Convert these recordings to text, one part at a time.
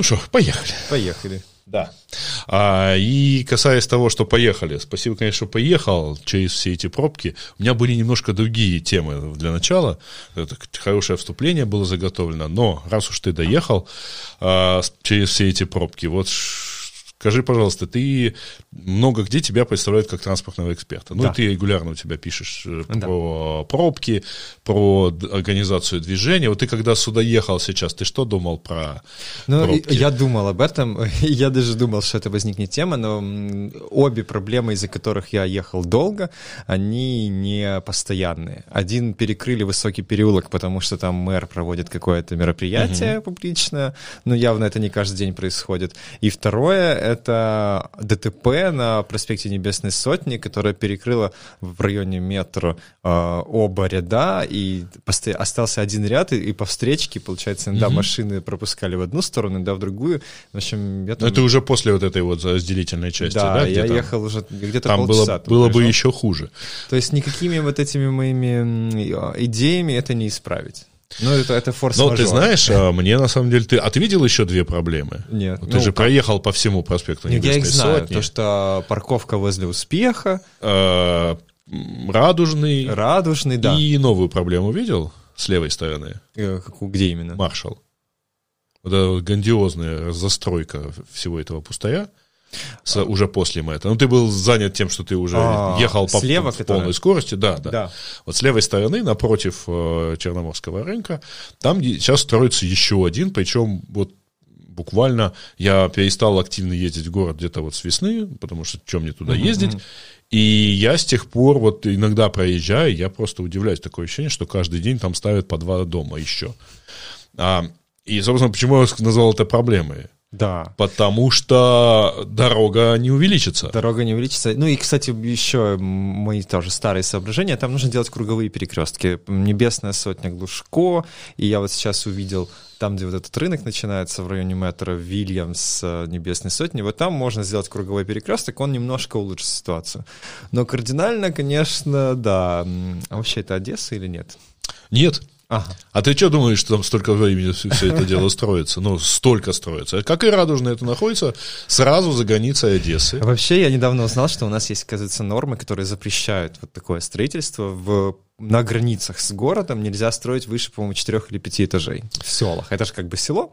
Ну что, поехали. Поехали. Да. А, и касаясь того, что поехали, спасибо, конечно, что поехал через все эти пробки. У меня были немножко другие темы для начала. Это хорошее вступление было заготовлено. Но раз уж ты доехал а, через все эти пробки, вот Скажи, пожалуйста, ты много где тебя представляют как транспортного эксперта. Ну, да. ты регулярно у тебя пишешь э, да. про пробки, про организацию движения. Вот ты когда сюда ехал сейчас, ты что думал про ну, пробки? Я думал об этом. Я даже думал, что это возникнет тема, но обе проблемы, из-за которых я ехал долго, они не постоянные. Один перекрыли высокий переулок, потому что там мэр проводит какое-то мероприятие угу. публичное, но явно это не каждый день происходит. И второе это ДТП на проспекте Небесной Сотни, которое перекрыло в районе метро э, оба ряда, и остался один ряд, и, и по встречке, получается, иногда угу. машины пропускали в одну сторону, иногда в другую. В общем, я там... Но это уже после вот этой вот разделительной части, да? Да, я ехал уже где-то там полчаса. Было, было бы еще хуже. То есть никакими вот этими моими идеями это не исправить. Ну, это, это форс Но ты знаешь, а, мне на самом деле... Ты, а ты видел еще две проблемы? Нет. Ты ну, же проехал по всему проспекту Нет, Я их знаю. Сотни. То, что парковка возле успеха. А, радужный. Радужный, да. И новую проблему видел с левой стороны? Э, где именно? Маршал. Вот эта грандиозная застройка всего этого пустая с, а. уже после мэта. Ну, ты был занят тем, что ты уже а, ехал по слева, в полной скорости. Да, да, да. Вот с левой стороны, напротив э, Черноморского рынка, там сейчас строится еще один, причем вот буквально я перестал активно ездить в город где-то вот с весны, потому что чем мне туда ездить. И я с тех пор вот иногда проезжаю, я просто удивляюсь. Такое ощущение, что каждый день там ставят по два дома еще. А, и, собственно, почему я назвал это проблемой? Да. Потому что дорога не увеличится. Дорога не увеличится. Ну и, кстати, еще мои тоже старые соображения. Там нужно делать круговые перекрестки. Небесная сотня Глушко. И я вот сейчас увидел там, где вот этот рынок начинается в районе метро Вильямс, э, Небесной Сотни, вот там можно сделать круговой перекресток, он немножко улучшит ситуацию. Но кардинально, конечно, да. А вообще это Одесса или нет? Нет, Ага. А ты что думаешь, что там столько времени все, все это дело строится? Ну, столько строится. Как и Радужное это находится сразу за границей Одессы. Вообще, я недавно узнал, что у нас есть, оказывается, нормы, которые запрещают вот такое строительство в на границах с городом нельзя строить выше, по-моему, четырех или пяти этажей в селах. Это же как бы село.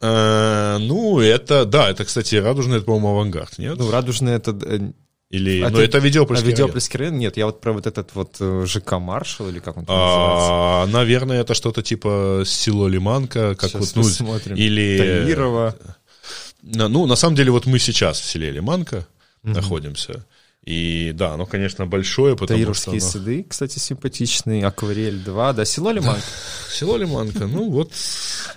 Э, ну, это, да, это, кстати, радужный, это, по-моему, авангард, нет? Ну, радужный это э, или, а ну, это Видеопольский а район? Нет, я вот про вот этот вот э, ЖК Маршал, или как он там а, называется? Наверное, это что-то типа село Лиманка, как сейчас вот, ну, смотрим. или... Таирова. Ну, на самом деле, вот мы сейчас в селе Лиманка угу. находимся. И да, оно, конечно, большое, потому Таировские что... Оно... сады, кстати, симпатичные, Акварель 2, да, село Лиманка. Село Лиманка, ну вот.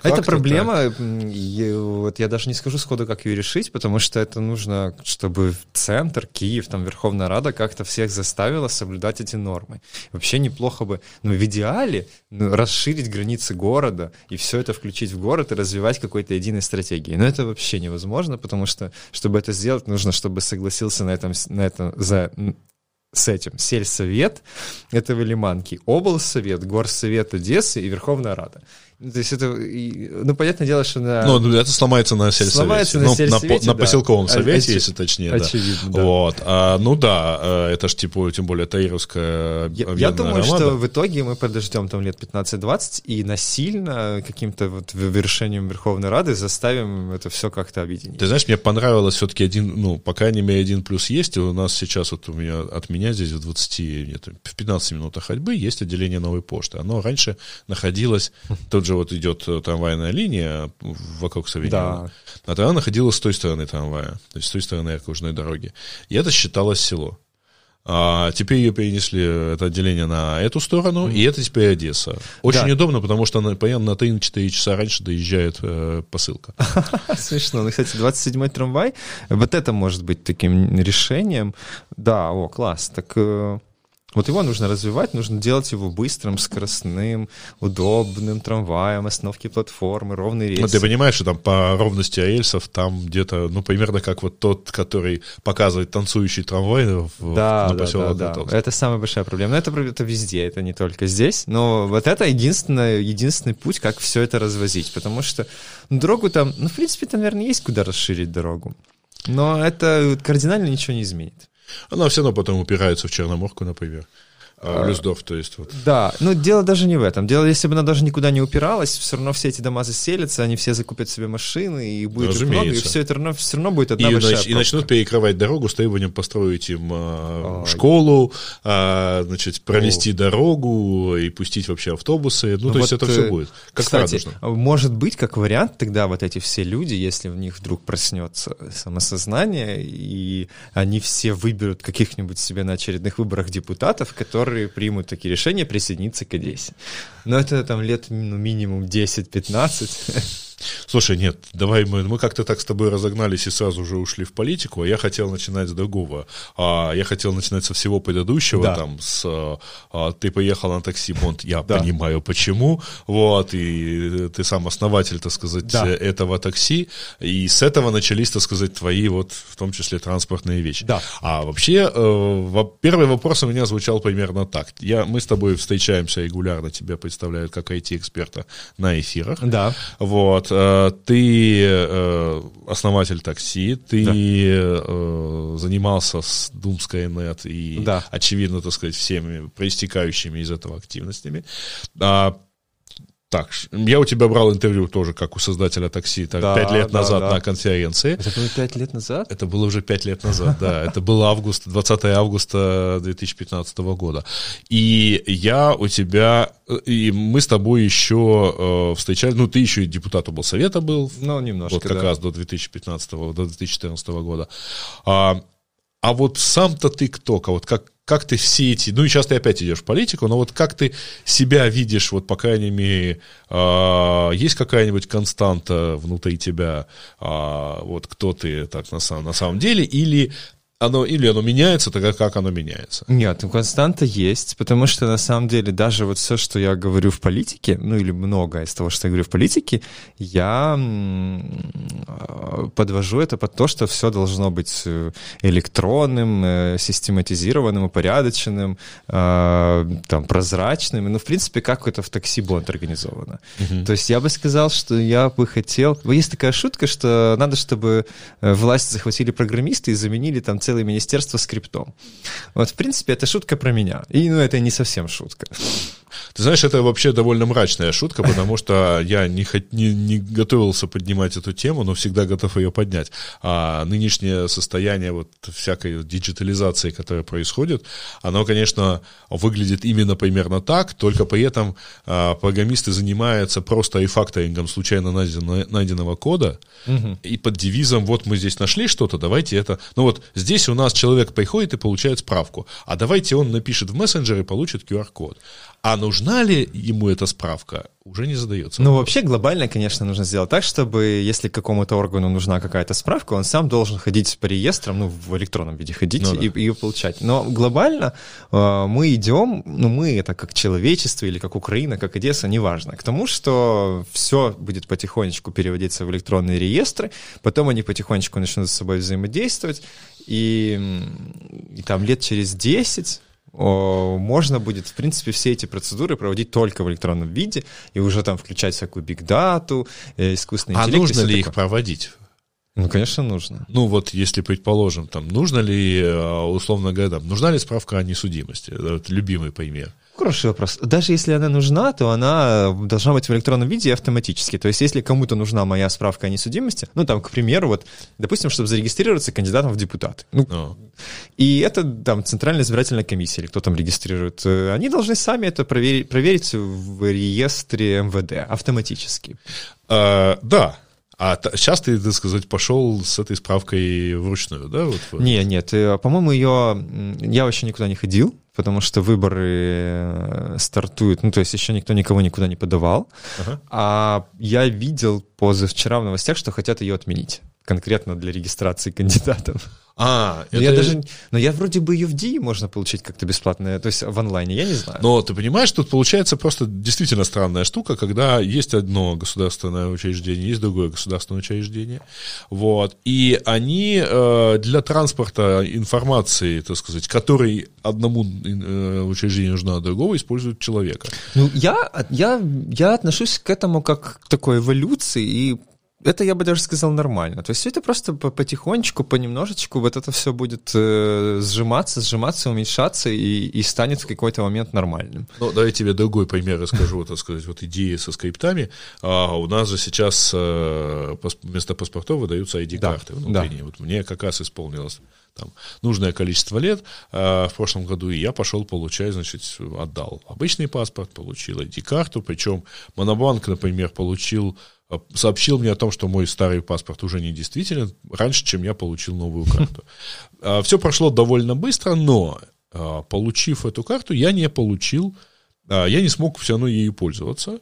Это проблема, вот я даже не скажу сходу, как ее решить, потому что это нужно, чтобы центр, Киев, там Верховная Рада как-то всех заставила соблюдать эти нормы. Вообще неплохо бы, ну, в идеале, ну, расширить границы города и все это включить в город и развивать какой-то единой стратегией. Но это вообще невозможно, потому что, чтобы это сделать, нужно, чтобы согласился на этом, на этом за с этим сельсовет этого Лиманки, облсовет, горсовет Одессы и Верховная Рада. То есть это, ну, понятное дело, что на... Ну, это сломается на сельсовете. Сломается на ну, сельсовете, на, да. на поселковом совете, Оч... если точнее, Очевидно, да. да. Вот. А, ну да, э, это ж типа, тем более, Таировская Я, я думаю, ромада. что в итоге мы подождем там лет 15-20 и насильно каким-то вот решением Верховной Рады заставим это все как-то объединить. Ты знаешь, мне понравилось все-таки один, ну, по крайней мере, один плюс есть. У нас сейчас вот у меня, от меня здесь в 20, нет, в 15 минутах ходьбы есть отделение новой почты. Оно раньше находилось, тот же же вот идет э, трамвайная линия вокруг Савиньона, да. а тогда находилась с той стороны трамвая, то есть с той стороны окружной дороги. И это считалось село. А теперь ее перенесли, это отделение, на эту сторону, mm. и это теперь Одесса. Очень да. удобно, потому что на, на 3-4 часа раньше доезжает э, посылка. Смешно. Ну, кстати, 27-й трамвай, вот это может быть таким решением. Да, о, класс. Так... Э Вот его нужно развивать, нужно делать его быстрым, скоростным, удобным трамваем, остановки платформы, ровный рельсы. Ну, ты понимаешь, что там по ровности рельсов там где-то, ну, примерно как вот тот, который показывает танцующий трамвай в, да, на поселок да, да, да. Это самая большая проблема. Но это, это везде, это не только здесь. Но вот это единственный, единственный путь, как все это развозить. Потому что ну, дорогу там, ну, в принципе, там, наверное, есть куда расширить дорогу. Но это кардинально ничего не изменит. Она все равно потом упирается в Черноморку, например. А, Люсдорф, то есть вот. Да, но дело даже не в этом. Дело, если бы она даже никуда не упиралась, все равно все эти дома заселятся, они все закупят себе машины, и будет их много, и все это равно, все равно будет одна и большая нач, И начнут перекрывать дорогу с требованием построить им а, школу, а, значит, провести О. дорогу и пустить вообще автобусы. Ну, ну то вот, есть это все э, будет. Как кстати, радужно. может быть, как вариант, тогда вот эти все люди, если в них вдруг проснется самосознание, и они все выберут каких-нибудь себе на очередных выборах депутатов, которые которые примут такие решения присоединиться к Одессе. Но это там лет ну, минимум 10-15. Слушай, нет, давай мы, мы как-то так с тобой разогнались и сразу же ушли в политику, а я хотел начинать с другого. А, я хотел начинать со всего предыдущего, да. там, с а, ты поехал на такси, Бонд, я да. понимаю почему, вот, и ты сам основатель, так сказать, да. этого такси, и с этого начались, так сказать, твои вот, в том числе, транспортные вещи. Да. А вообще, э, первый вопрос у меня звучал примерно так. Я, мы с тобой встречаемся регулярно, тебя представляют как IT-эксперта на эфирах. Да. Вот. Э, ты э, основатель такси, ты да. Э, занимался с Думской нет и, да. очевидно, так сказать, всеми проистекающими из этого активностями. Так, я у тебя брал интервью тоже, как у создателя такси, так, да, лет да, назад да. на конференции. Это было пять лет назад? Это было уже пять лет назад, да. Это был август, 20 августа 2015 года. И я у тебя, и мы с тобой еще э, встречались, ну, ты еще и депутат совета был. Ну, немножко, Вот как да. раз до 2015, до 2014 года. А, а вот сам-то ты кто? Вот как, как ты все эти, ну и сейчас ты опять идешь в политику, но вот как ты себя видишь, вот по крайней мере, э, есть какая-нибудь константа внутри тебя, э, вот кто ты так на самом, на самом деле, или оно или оно меняется, тогда как оно меняется? Нет, ну константа есть, потому что на самом деле даже вот все, что я говорю в политике, ну или многое из того, что я говорю в политике, я подвожу это под то, что все должно быть э, электронным, э, систематизированным, упорядоченным, э, там, прозрачным. Ну, в принципе, как это в такси бонд организовано. Uh-huh. То есть я бы сказал, что я бы хотел... Есть такая шутка, что надо, чтобы власть захватили программисты и заменили там целый целое министерство скриптом. Вот, в принципе, это шутка про меня. И, ну, это не совсем шутка. Ты знаешь, это вообще довольно мрачная шутка, потому что я не, не, не готовился поднимать эту тему, но всегда готов ее поднять. А нынешнее состояние вот всякой диджитализации, которая происходит, оно, конечно, выглядит именно примерно так, только при этом а, программисты занимаются просто рефакторингом случайно найденного, найденного кода, угу. и под девизом «вот мы здесь нашли что-то, давайте это...» Ну вот здесь у нас человек приходит и получает справку, а давайте он напишет в мессенджер и получит QR-код. А нужна ли ему эта справка, уже не задается. Ну, вообще глобально, конечно, нужно сделать так, чтобы если какому-то органу нужна какая-то справка, он сам должен ходить по реестрам, ну, в электронном виде ходить ну, да. и ее получать. Но глобально э, мы идем, ну, мы это как человечество или как Украина, как Одесса, неважно, к тому, что все будет потихонечку переводиться в электронные реестры, потом они потихонечку начнут с собой взаимодействовать, и, и там лет через 10 можно будет, в принципе, все эти процедуры проводить только в электронном виде и уже там включать всякую бигдату, э, искусственный а интеллект. А нужно ли их проводить? Ну, конечно, нужно. Ну, вот если, предположим, там, нужно ли, э, условно говоря, там, нужна ли справка о несудимости? Это любимый пример. Хороший вопрос. Даже если она нужна, то она должна быть в электронном виде автоматически. То есть, если кому-то нужна моя справка о несудимости, ну, там, к примеру, вот, допустим, чтобы зарегистрироваться кандидатом в депутаты. Ну, oh. И это там Центральная избирательная комиссия, или кто там регистрирует, э, они должны сами это проверить, проверить в реестре МВД автоматически. Uh, да, а сейчас ты, так сказать, пошел с этой справкой вручную, да? Вот? Не, нет, э, по-моему, ее... Я вообще никуда не ходил, потому что выборы э, стартуют, ну, то есть еще никто никого никуда не подавал. Ага. А я видел позавчера в новостях, что хотят ее отменить конкретно для регистрации кандидатов. А, но это... я даже, но я вроде бы ее в ДИ можно получить как-то бесплатно, то есть в онлайне, я не знаю. Но ты понимаешь, тут получается просто действительно странная штука, когда есть одно государственное учреждение, есть другое государственное учреждение, вот, и они э, для транспорта информации, так сказать, которой одному э, учреждению нужна, а другого используют человека. Ну, я, я, я отношусь к этому как к такой эволюции и это я бы даже сказал нормально. То есть это просто потихонечку, понемножечку вот это все будет э, сжиматься, сжиматься, уменьшаться и, и станет в какой-то момент нормальным. Ну, давай я тебе другой пример расскажу, так сказать, вот идеи со скриптами. А у нас же сейчас э, вместо паспортов выдаются ID-карты да, внутренние. Да. Вот мне как раз исполнилось там, нужное количество лет э, в прошлом году, и я пошел получать, значит, отдал обычный паспорт, получил ID-карту, причем Монобанк, например, получил сообщил мне о том, что мой старый паспорт уже не действителен, раньше, чем я получил новую карту. Э, Все прошло довольно быстро, но э, получив эту карту, я не получил, я не смог все равно ею пользоваться.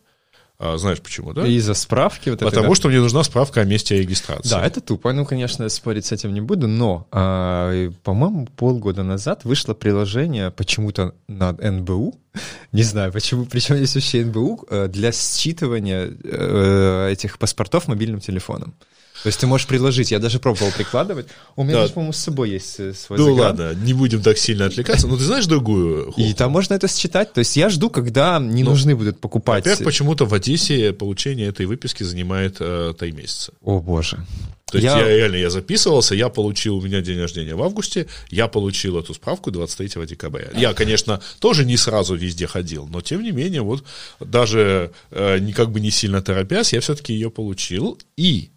А, знаешь почему, да? Из-за справки? Вот Потому этой, что мне нужна справка о месте регистрации. Да, это тупо. Ну, конечно, спорить с этим не буду, но, а, по-моему, полгода назад вышло приложение почему-то на НБУ, не знаю почему, причем здесь вообще НБУ, э, для считывания э, этих паспортов мобильным телефоном. То есть ты можешь предложить, я даже пробовал прикладывать. У меня, да. даже, по-моему, с собой есть э, свой Ну загран. ладно, не будем так сильно отвлекаться, но ты знаешь другую? И там можно это считать. То есть я жду, когда не ну, нужны будут покупать. Во-первых, почему-то в Одессе получение этой выписки занимает э, 3 месяца. О боже. То есть я... я реально я записывался, я получил, у меня день рождения в августе, я получил эту справку 23 декабря. Я, конечно, тоже не сразу везде ходил, но тем не менее, вот даже э, как бы не сильно торопясь, я все-таки ее получил. И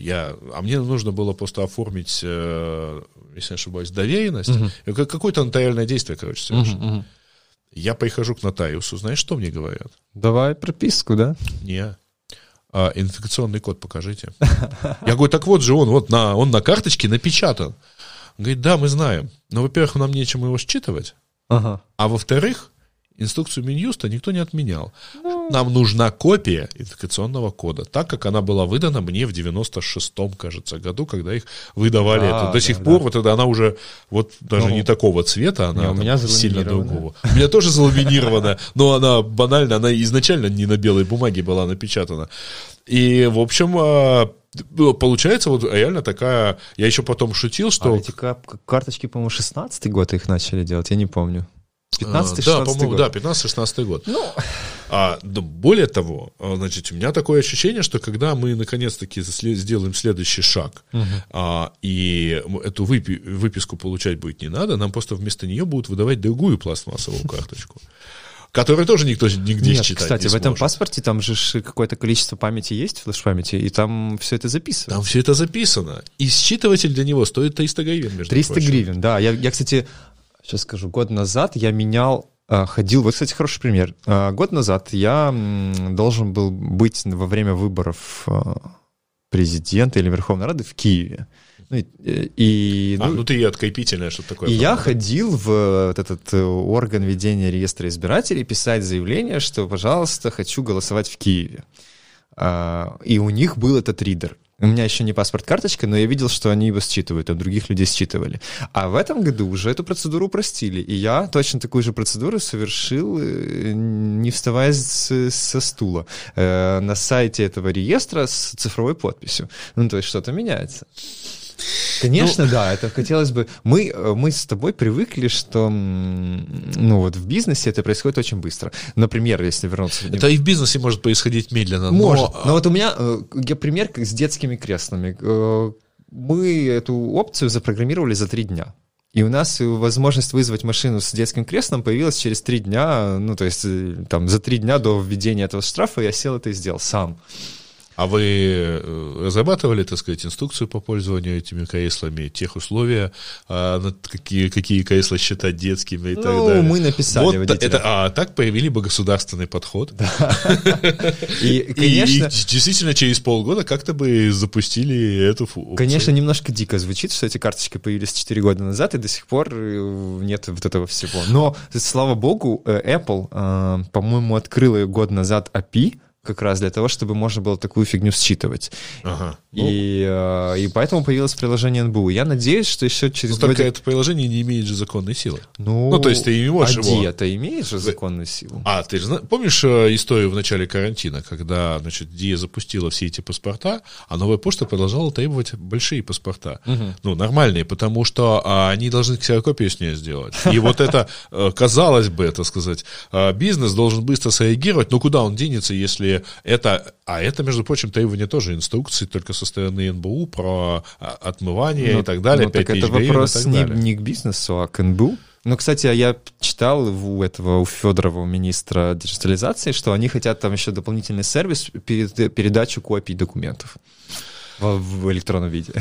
я, а мне нужно было просто оформить, э, если не ошибаюсь, доверенность, угу. какое-то нотариальное действие, короче, совершить. Угу, угу. Я прихожу к нотариусу, знаешь, что мне говорят? Давай прописку, да? Не. А, инфекционный код покажите. Я говорю, так вот же он, вот на, он на карточке напечатан. Он говорит, да, мы знаем. Но, во-первых, нам нечем его считывать. Ага. А во-вторых, инструкцию Минюста никто не отменял. Ну... Нам нужна копия идентификационного кода, так как она была выдана мне в 96-м, кажется, году, когда их выдавали. А, это. До да, сих да. пор вот это она уже вот даже ну, не такого цвета, она не, у меня сильно другого. У меня тоже заламинирована, но она банально, она изначально не на белой бумаге была напечатана. И, в общем, а, получается вот реально такая... Я еще потом шутил, что... А эти карточки, по-моему, 16-й год их начали делать, я не помню. 15 Да, по-моему, да, 15-16 год. Ну... А, да, более того, а, значит, у меня такое ощущение, что когда мы наконец-таки сделаем следующий шаг, угу. а, и эту выпи- выписку получать будет не надо, нам просто вместо нее будут выдавать другую пластмассовую карточку которую тоже никто нигде Нет, считать кстати, не в этом паспорте там же какое-то количество памяти есть, флеш-памяти, и там все это записано. Там все это записано. И считыватель для него стоит 300 гривен, между 300 прочим. гривен, да. Я, я, кстати, сейчас скажу, год назад я менял а, ходил, вот, кстати, хороший пример. А, год назад я должен был быть во время выборов а, президента или Верховной Рады в Киеве. Ну, и, и, а, ну, ну ты откайпительная, что такое. И я ходил в вот этот э, орган ведения реестра избирателей писать заявление, что, пожалуйста, хочу голосовать в Киеве. И у них был этот ридер. У меня еще не паспорт-карточка, но я видел, что они его считывают, а других людей считывали. А в этом году уже эту процедуру упростили. И я точно такую же процедуру совершил, э, не вставая с, со стула, э, на сайте этого реестра с цифровой подписью. Ну, то есть что-то меняется. Конечно, ну, да, это хотелось бы... Мы, мы с тобой привыкли, что ну, вот в бизнесе это происходит очень быстро. Например, если вернуться... Это и в бизнесе может происходить медленно. Может. Но, но вот у меня э, я пример с детскими креслами. Э, мы эту опцию запрограммировали за три дня. И у нас возможность вызвать машину с детским креслом появилась через три дня, ну, то есть э, там за три дня до введения этого штрафа я сел это и сделал сам. А вы э, разрабатывали, так сказать, инструкцию по пользованию этими креслами, тех условия, а, какие, какие кресла считать детскими и ну, так далее? мы написали вот это, А так появили бы государственный подход. Да. И, конечно... И действительно через полгода как-то бы запустили эту функцию. Конечно, немножко дико звучит, что эти карточки появились 4 года назад, и до сих пор э, нет вот этого всего. Но, слава богу, э, Apple, по-моему, открыла год назад API, как раз для того, чтобы можно было такую фигню считывать. Ага. И, ну. и поэтому появилось приложение НБУ. Я надеюсь, что еще через... Но только это приложение не имеет же законной силы. Ну, ну то есть ты не можешь а его... это имеет же законную силу. А, ты же помнишь э, историю в начале карантина, когда, значит, Дия запустила все эти паспорта, а новая почта продолжала требовать большие паспорта. Угу. Ну, нормальные, потому что а, они должны ксерокопию с нее сделать. И вот это, э, казалось бы, так сказать, бизнес должен быстро среагировать, но куда он денется, если это... А это, между прочим, требование тоже инструкции, только со стороны НБУ про а, отмывание ну, и так далее. Ну, так это вопрос не, не к бизнесу, а к НБУ. Ну, кстати, я читал у этого, у Федорова, у министра диджитализации, что они хотят там еще дополнительный сервис перед передачу копий документов в, в электронном виде.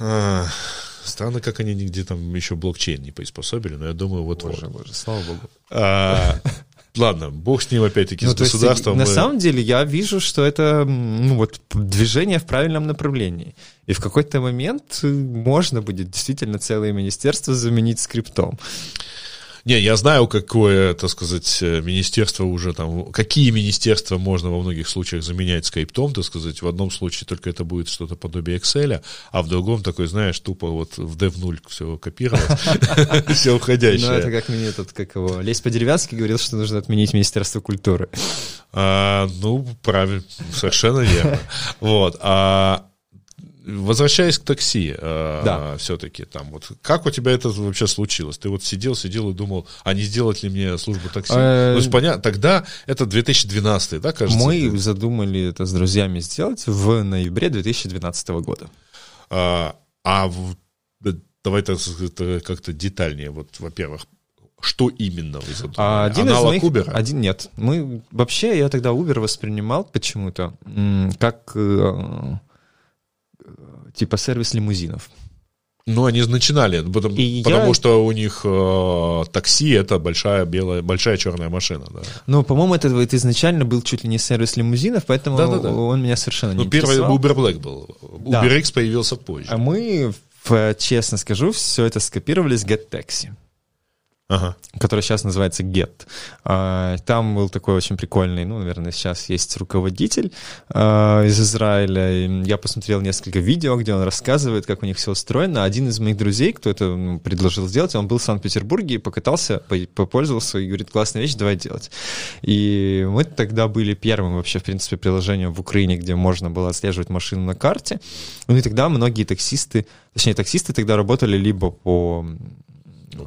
А, странно, как они нигде там еще блокчейн не приспособили, но я думаю, вот Боже, вот. боже, слава богу. А, ладно, бог с ним опять-таки, ну, с государством. Есть, мы... На самом деле я вижу, что это ну, вот, движение в правильном направлении. И в какой-то момент можно будет действительно целое министерство заменить скриптом. Не, я знаю, какое, так сказать, э, министерство уже там, какие министерства можно во многих случаях заменять скриптом, так сказать. В одном случае только это будет что-то подобие Excel, а в другом такой, знаешь, тупо вот в dev0 все копировать, все уходящее. Ну, это как мне тут, как его, Лесь по-деревянски говорил, что нужно отменить Министерство культуры. А, ну, правильно, совершенно верно. Вот. А Возвращаясь к такси, э, да. все-таки там вот, как у тебя это вообще случилось? Ты вот сидел, сидел и думал, а не сделать ли мне службу такси? Э, То есть, понятно, тогда это 2012, да, кажется? Мы задумали это с друзьями сделать в ноябре 2012 года. А, а давай это как-то детальнее. Вот, во-первых, что именно вы задумали? А, один Аналог из моих, Uber? Один нет. Мы вообще я тогда Uber воспринимал почему-то как э, типа сервис лимузинов. Ну, они начинали, потому, потому я... что у них э, такси это большая белая, большая черная машина, да. Ну, по-моему, это, это изначально был чуть ли не сервис лимузинов, поэтому да, да, да. он меня совершенно ну, не первый интересовал. Uber Black был. Uber да. X появился позже. А мы, честно скажу, все это скопировали с Get Taxi ага. который сейчас называется Get. А, там был такой очень прикольный, ну, наверное, сейчас есть руководитель а, из Израиля. Я посмотрел несколько видео, где он рассказывает, как у них все устроено. Один из моих друзей, кто это ну, предложил сделать, он был в Санкт-Петербурге и покатался, попользовался и говорит, классная вещь, давай делать. И мы тогда были первым вообще, в принципе, приложением в Украине, где можно было отслеживать машину на карте. Ну и тогда многие таксисты, точнее, таксисты тогда работали либо по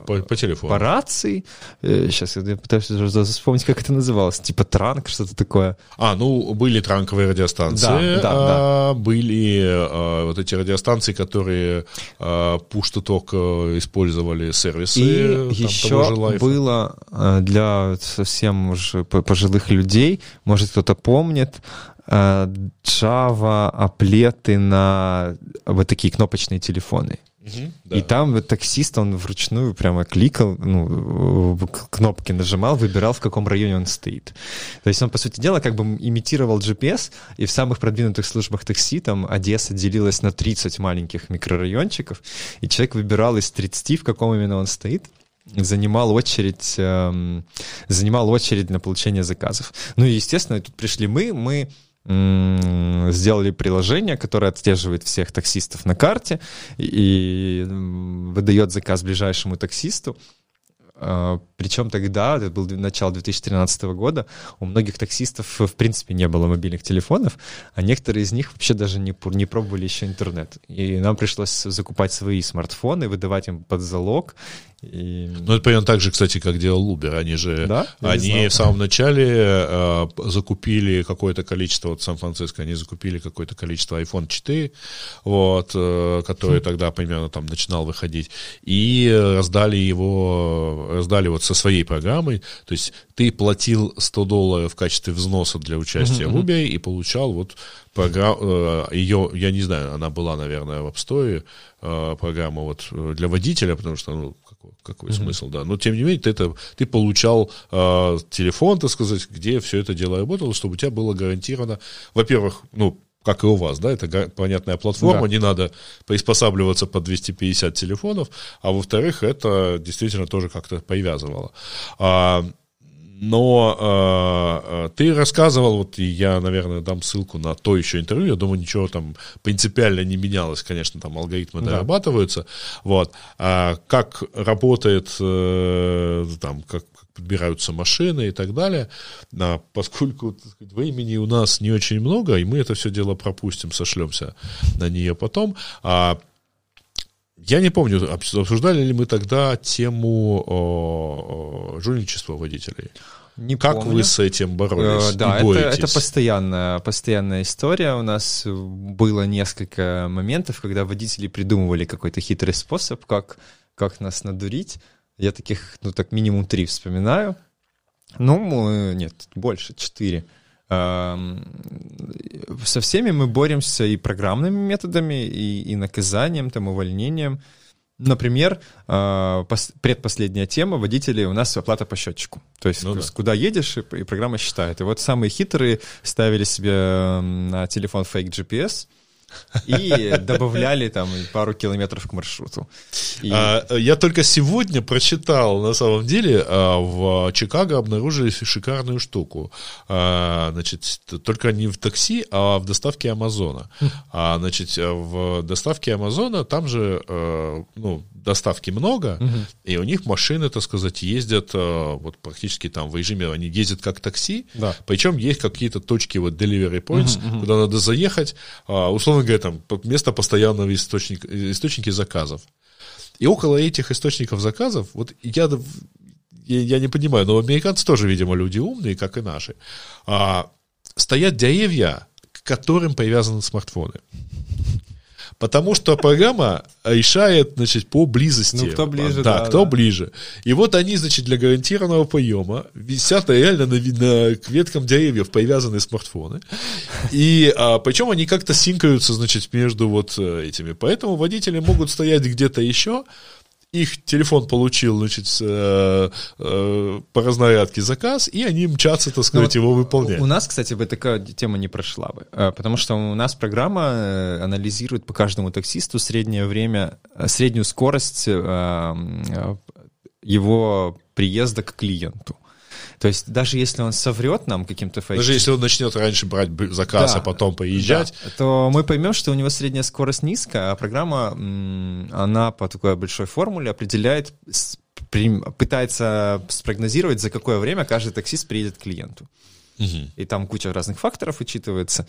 по, по телефону. По рации. Сейчас э, я пытаюсь вспомнить, как это называлось. Типа транк, что-то такое. А, ну, были транковые радиостанции. Да, да, а, да. Были а, вот эти радиостанции, которые а, push-to-talk э, использовали сервисы. И там, еще было для совсем уже пожилых людей, может, кто-то помнит, Java аплеты на вот такие кнопочные телефоны. Угу, да. И там таксист, он вручную прямо кликал, ну, кнопки нажимал, выбирал, в каком районе он стоит. То есть он, по сути дела, как бы имитировал GPS, и в самых продвинутых службах такси там Одесса делилась на 30 маленьких микрорайончиков, и человек выбирал из 30, в каком именно он стоит, занимал очередь, эм, занимал очередь на получение заказов. Ну и, естественно, тут пришли мы, мы сделали приложение, которое отслеживает всех таксистов на карте и выдает заказ ближайшему таксисту. Причем тогда, это был начало 2013 года, у многих таксистов в принципе не было мобильных телефонов, а некоторые из них вообще даже не, не пробовали еще интернет. И нам пришлось закупать свои смартфоны, выдавать им под залог, и... Ну, это примерно так же, кстати, как делал Uber. Они же, да? они в самом начале э, закупили какое-то количество, вот Сан-Франциско, они закупили какое-то количество iPhone 4, вот, э, который хм. тогда примерно там начинал выходить, и раздали его, раздали вот со своей программой, то есть ты платил 100 долларов в качестве взноса для участия в Uber и получал вот программу, э, ее, я не знаю, она была, наверное, в App Store, э, программа вот для водителя, потому что, ну, какой, какой mm-hmm. смысл, да. Но тем не менее, ты, это, ты получал э, телефон, так сказать, где все это дело работало, чтобы у тебя было гарантировано, во-первых, ну, как и у вас, да, это понятная платформа, да. не надо приспосабливаться под 250 телефонов, а во-вторых, это действительно тоже как-то привязывало. А, Но э, ты рассказывал, вот я, наверное, дам ссылку на то еще интервью, я думаю, ничего там принципиально не менялось, конечно, там алгоритмы да. дорабатываются, вот, а как работает, э, там, как, подбираются машины и так далее, а поскольку сказать, времени у нас не очень много, и мы это все дело пропустим, сошлемся на нее потом, а я не помню, обсуждали ли мы тогда тему жульничества водителей. Не как помню. вы с этим боролись? Э, да, это, это постоянная, постоянная история. У нас было несколько моментов, когда водители придумывали какой-то хитрый способ, как, как нас надурить. Я таких, ну так минимум три вспоминаю. Ну, нет, больше, четыре. Со всеми мы боремся и программными методами, и, и наказанием, там, увольнением. Например, а, предпоследняя тема водителей у нас оплата по счетчику. То есть ну, да. куда едешь, и программа считает. И вот самые хитрые ставили себе на телефон фейк GPS — и добавляли там пару километров к маршруту. И... А, я только сегодня прочитал, на самом деле, а, в Чикаго обнаружили шикарную штуку. А, значит, только не в такси, а в доставке Амазона. А, значит, в доставке Амазона там же, а, ну, доставки много, угу. и у них машины, так сказать, ездят вот практически там в режиме, они ездят как такси, да. причем есть какие-то точки вот delivery points, угу, куда надо заехать, условно говоря, там место постоянного источника, источники заказов. И около этих источников заказов, вот я, я, я не понимаю, но американцы тоже, видимо, люди умные, как и наши, а, стоят деревья, к которым привязаны смартфоны. Потому что программа решает, значит, по близости. Ну, кто ближе, да. Да, кто да. ближе. И вот они, значит, для гарантированного приема висят реально на, на к веткам деревьев привязанные смартфоны. И а, причем они как-то синкаются, значит, между вот э, этими. Поэтому водители могут стоять где-то еще, их телефон получил, значит, э, э, по разнарядке заказ, и они мчатся, так сказать, ну, его выполнять. У нас, кстати, бы такая тема не прошла бы, э, потому что у нас программа э, анализирует по каждому таксисту среднее время, э, среднюю скорость его приезда к клиенту. То есть даже если он соврет нам каким-то фейком... Даже если он начнет раньше брать заказ, да, а потом поезжать... Да, то мы поймем, что у него средняя скорость низкая, а программа, она по такой большой формуле определяет, пытается спрогнозировать, за какое время каждый таксист приедет к клиенту. Угу. И там куча разных факторов учитывается.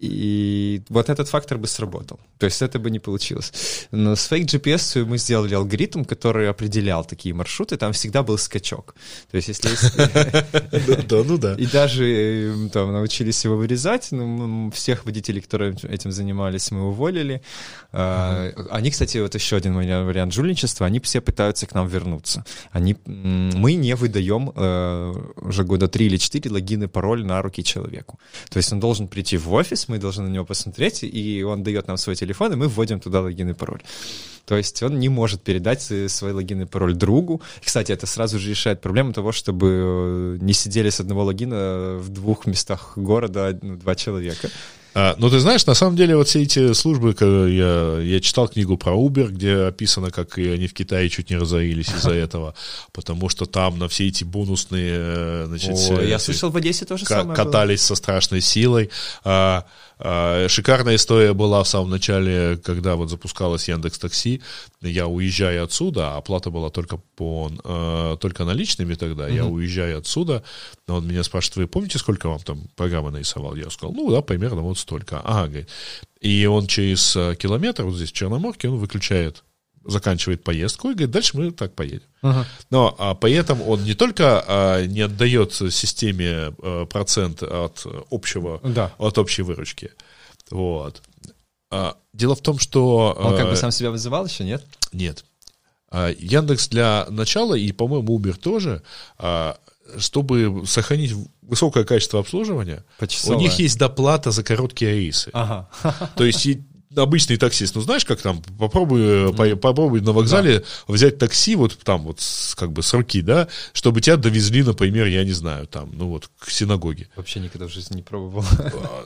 И вот этот фактор бы сработал. То есть это бы не получилось. Но с Fake GPS мы сделали алгоритм, который определял такие маршруты. Там всегда был скачок. То есть если... Да, ну да. И даже там научились его вырезать. Ну, всех водителей, которые этим занимались, мы уволили. А, они, кстати, вот еще один вариант жульничества. Они все пытаются к нам вернуться. Они... Мы не выдаем э, уже года три или четыре логин и пароль на руки человеку. То есть он должен прийти в офис, мы должны на него посмотреть, и он дает нам свой телефон, и мы вводим туда логин и пароль. То есть он не может передать свой логин и пароль другу. Кстати, это сразу же решает проблему того, чтобы э, не сидели с одного логина в двух местах города ну, два человека. А, ну, ты знаешь, на самом деле вот все эти службы, я, я читал книгу про Uber, где описано, как и они в Китае чуть не разорились из-за этого, потому что там на все эти бонусные, э, значит, О, я слышал, в Одессе тоже самое катались было. со страшной силой. А, шикарная история была в самом начале, когда вот запускалась Яндекс Такси. Я уезжаю отсюда, оплата была только по э, только наличными тогда. Mm-hmm. Я уезжаю отсюда, но он меня спрашивает, вы помните, сколько вам там программа нарисовал? Я сказал, ну да, примерно вот столько. Ага, говорит. И он через километр, вот здесь в Черноморке, он выключает заканчивает поездку и говорит, дальше мы так поедем. Uh-huh. Но а, при этом он не только а, не отдает системе а, процент от общего, да. от общей выручки. Вот. А, дело в том, что... Он как бы сам себя вызывал еще, нет? Нет. А, Яндекс для начала, и, по-моему, Uber тоже, а, чтобы сохранить высокое качество обслуживания, Почасовое. у них есть доплата за короткие рейсы. Ага. То есть обычный таксист, ну знаешь, как там, попробуй, mm. попробуй на вокзале да. взять такси вот там вот с, как бы с руки, да, чтобы тебя довезли, например, я не знаю, там, ну вот к синагоге. Вообще никогда в жизни не пробовал.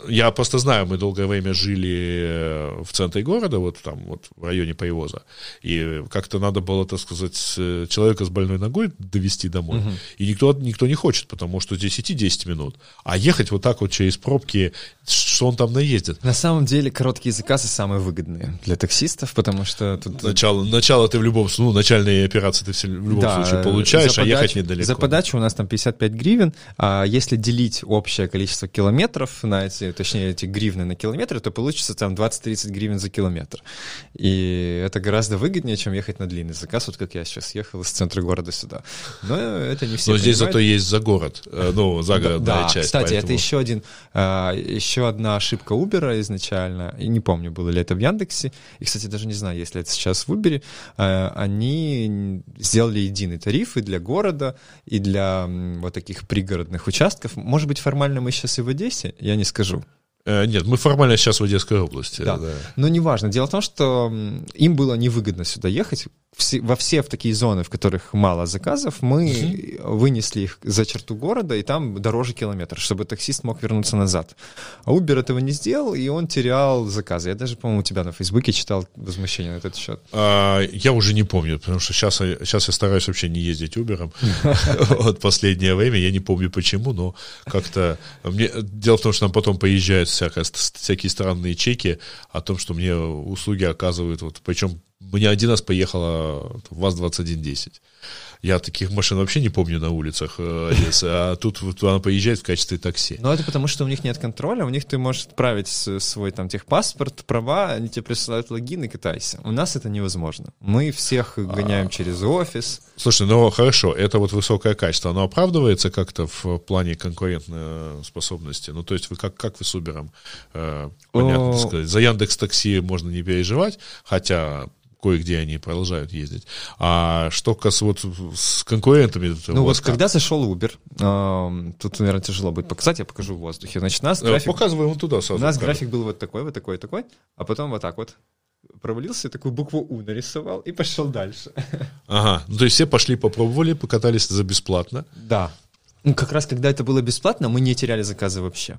Я просто знаю, мы долгое время жили э, в центре города, вот там вот в районе Поевоза, и как-то надо было, так сказать, человека с больной ногой довести домой, угу. и никто, никто не хочет, потому что здесь идти 10 минут, а ехать вот так вот через пробки, что он там наездит. На самом деле короткие заказы самые выгодные для таксистов, потому что тут... Начало, начало ты в любом случае, ну, начальные операции ты в любом да, случае получаешь, а ехать недалеко. За подачу у нас там 55 гривен, а если делить общее количество километров на эти, точнее, эти гривны на километры, то получится там 20-30 гривен за километр. И это гораздо выгоднее, чем ехать на длинный заказ, вот как я сейчас ехал из центра города сюда. Но это не все Но здесь зато есть за город, э, ну, загородная да, часть. кстати, поэтому... это еще один, а, еще одна ошибка Uber изначально, и не помню, было ли это в Яндексе, и, кстати, даже не знаю, если это сейчас в Uber, а, они сделали единый тариф и для города, и для вот таких пригородных участков. Может быть, формально мы сейчас и в Одессе, я не скажу. Э, нет, мы формально сейчас в Одесской области. Да. да. Но неважно. Дело в том, что им было невыгодно сюда ехать, все, во все в такие зоны, в которых мало заказов, мы uh-huh. вынесли их за черту города, и там дороже километр, чтобы таксист мог вернуться назад. А Uber этого не сделал, и он терял заказы. Я даже, по-моему, у тебя на Фейсбуке читал возмущение на этот счет. А, я уже не помню, потому что сейчас, сейчас я стараюсь вообще не ездить Uber. Вот последнее время, я не помню почему, но как-то... Дело в том, что нам потом поезжают всякие, всякие странные чеки о том, что мне услуги оказывают, вот, причем мне один раз поехала ВАЗ-2110. Я таких машин вообще не помню на улицах э, Одессы, а тут вот она поезжает в качестве такси. Ну, это потому, что у них нет контроля, у них ты можешь отправить свой там техпаспорт, права, они тебе присылают логин и катайся. У нас это невозможно. Мы всех гоняем а... через офис. Слушай, ну хорошо, это вот высокое качество, оно оправдывается как-то в плане конкурентной способности? Ну, то есть вы как, как вы с Uber, э, понятно О... сказать, за Яндекс Такси можно не переживать, хотя кое-где они продолжают ездить. А что касается вот с конкурентами... Ну вот как? когда зашел Uber, э, тут, наверное, тяжело будет показать, я покажу в воздухе. Значит, нас э, график... Показываем вот туда сразу. У нас график был вот такой, вот такой, такой, а потом вот так вот провалился, такую букву У нарисовал и пошел дальше. Ага, ну то есть все пошли, попробовали, покатались за бесплатно. Да. Ну как раз когда это было бесплатно, мы не теряли заказы вообще.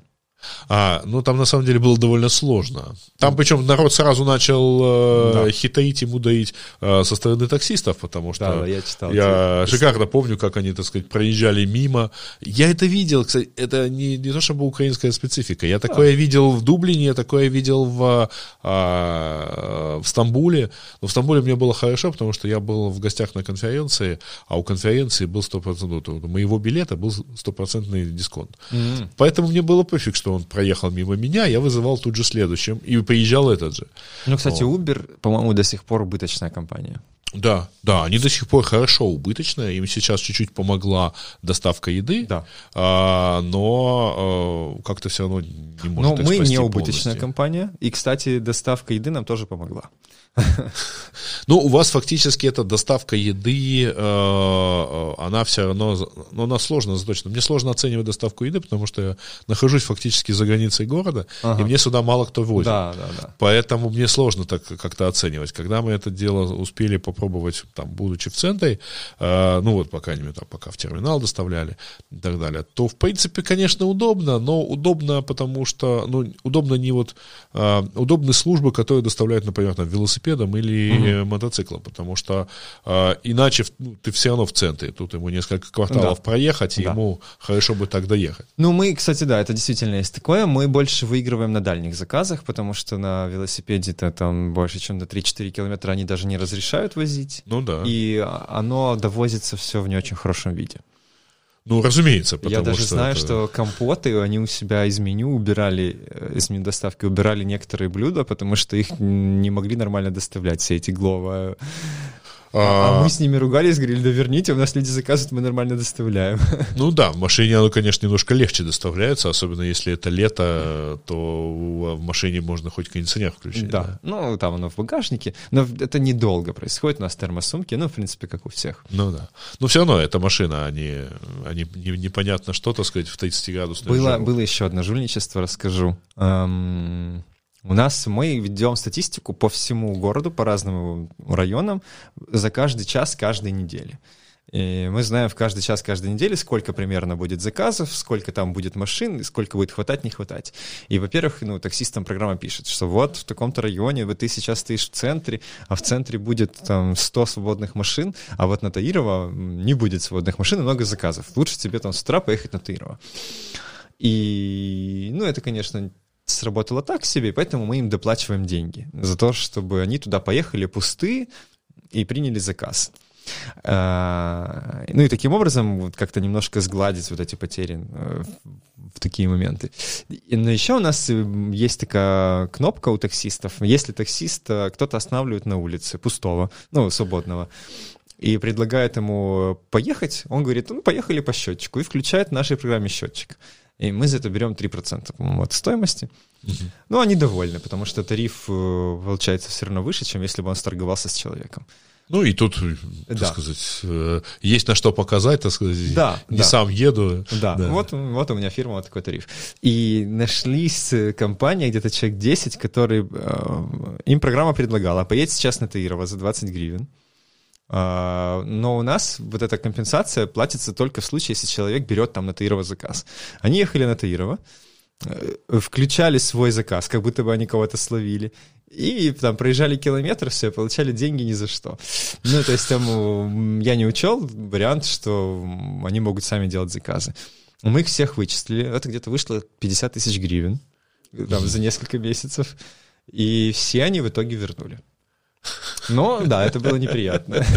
А, ну, там на самом деле было довольно сложно. Там причем народ сразу начал э, да. хитаить и мудаить э, со стороны таксистов, потому что да, я, читал, я шикарно помню, как они, так сказать, проезжали мимо. Я это видел, кстати, это не, не то чтобы украинская специфика. Я такое да. видел в Дублине, я такое видел в, а, в Стамбуле. Но в Стамбуле мне было хорошо, потому что я был в гостях на конференции, а у конференции был 100%, у моего билета был стопроцентный дисконт. Mm-hmm. Поэтому мне было пофиг, что он проехал мимо меня, я вызывал тут же следующим, и поезжал этот же. Ну, кстати, вот. Uber, по-моему, до сих пор убыточная компания. Да, да, они до сих пор хорошо убыточные, им сейчас чуть-чуть помогла доставка еды, да. а, но а, как-то все равно не может Но мы не убыточная компания, и, кстати, доставка еды нам тоже помогла. Ну, у вас фактически эта доставка еды, э, э, она все равно, ну, она сложно заточена. Мне сложно оценивать доставку еды, потому что я нахожусь фактически за границей города, ага. и мне сюда мало кто возит. Да, да, да. Поэтому мне сложно так как-то оценивать. Когда мы это дело успели попробовать, там, будучи в центре, э, ну, вот, по крайней мере, там, пока в терминал доставляли и так далее, то, в принципе, конечно, удобно, но удобно, потому что, ну, удобно не вот, удобны службы, которые доставляют, например, там, велосипед велосипедом или угу. мотоциклом, потому что э, иначе ну, ты все равно в центре. Тут ему несколько кварталов да. проехать, и да. ему хорошо бы так доехать. Ну, мы, кстати, да, это действительно есть такое. Мы больше выигрываем на дальних заказах, потому что на велосипеде-то там больше, чем на 3-4 километра они даже не разрешают возить. Ну да. И оно довозится все в не очень хорошем виде. Ну, разумеется, потому Я даже что знаю, это... что компоты, они у себя из меню убирали, э, из меню доставки убирали некоторые блюда, потому что их не могли нормально доставлять, все эти глова а, а мы с ними ругались, говорили, да верните, у нас люди заказывают, мы нормально доставляем. Ну да, в машине оно, конечно, немножко легче доставляется, особенно если это лето, то в машине можно хоть кондиционер включить. Да, да. ну там оно в багажнике, но это недолго происходит, у нас термосумки, ну, в принципе, как у всех. Ну да. Но все равно эта машина, они, они непонятно что, так сказать, в 30 градусах. Было, было еще одно жульничество, расскажу. Эм У нас мы ведем статистику по всему городу, по разным районам за каждый час каждой недели. И мы знаем в каждый час каждой недели, сколько примерно будет заказов, сколько там будет машин, сколько будет хватать, не хватать. И, во-первых, ну, таксистам программа пишет, что вот в таком-то районе вот ты сейчас стоишь в центре, а в центре будет там 100 свободных машин, а вот на Таирова не будет свободных машин и много заказов. Лучше тебе там с утра поехать на Таирова. И, ну, это, конечно, сработало так себе, поэтому мы им доплачиваем деньги за то, чтобы они туда поехали пустые и приняли заказ. А, ну и таким образом вот как-то немножко сгладить вот эти потери э, в такие моменты. Но еще у нас э, есть такая кнопка у таксистов. Если таксист кто-то останавливает на улице пустого, ну, свободного, и предлагает ему поехать, он говорит, ну, поехали по счетчику, и включает в нашей программе счетчик. И мы за это берем 3%, по-моему, от стоимости. Угу. Ну, они довольны, потому что тариф, получается, все равно выше, чем если бы он сторговался с человеком. Ну и тут, так да. сказать, э, есть на что показать, так сказать. Да, не да. сам еду. Да, да. Вот, вот у меня фирма, вот такой тариф. И нашлись э, компании, где-то человек 10, которые... Э, им программа предлагала, поедь сейчас на Таирова за 20 гривен. Uh, но у нас вот эта компенсация платится только в случае, если человек берет там на Таирова заказ. Они ехали на Таирова, включали свой заказ, как будто бы они кого-то словили, и там проезжали километр, все, получали деньги ни за что. Ну, то есть там я не учел вариант, что они могут сами делать заказы. Мы их всех вычислили, это где-то вышло 50 тысяч гривен там, за несколько месяцев, и все они в итоге вернули. Но, да, это было неприятно.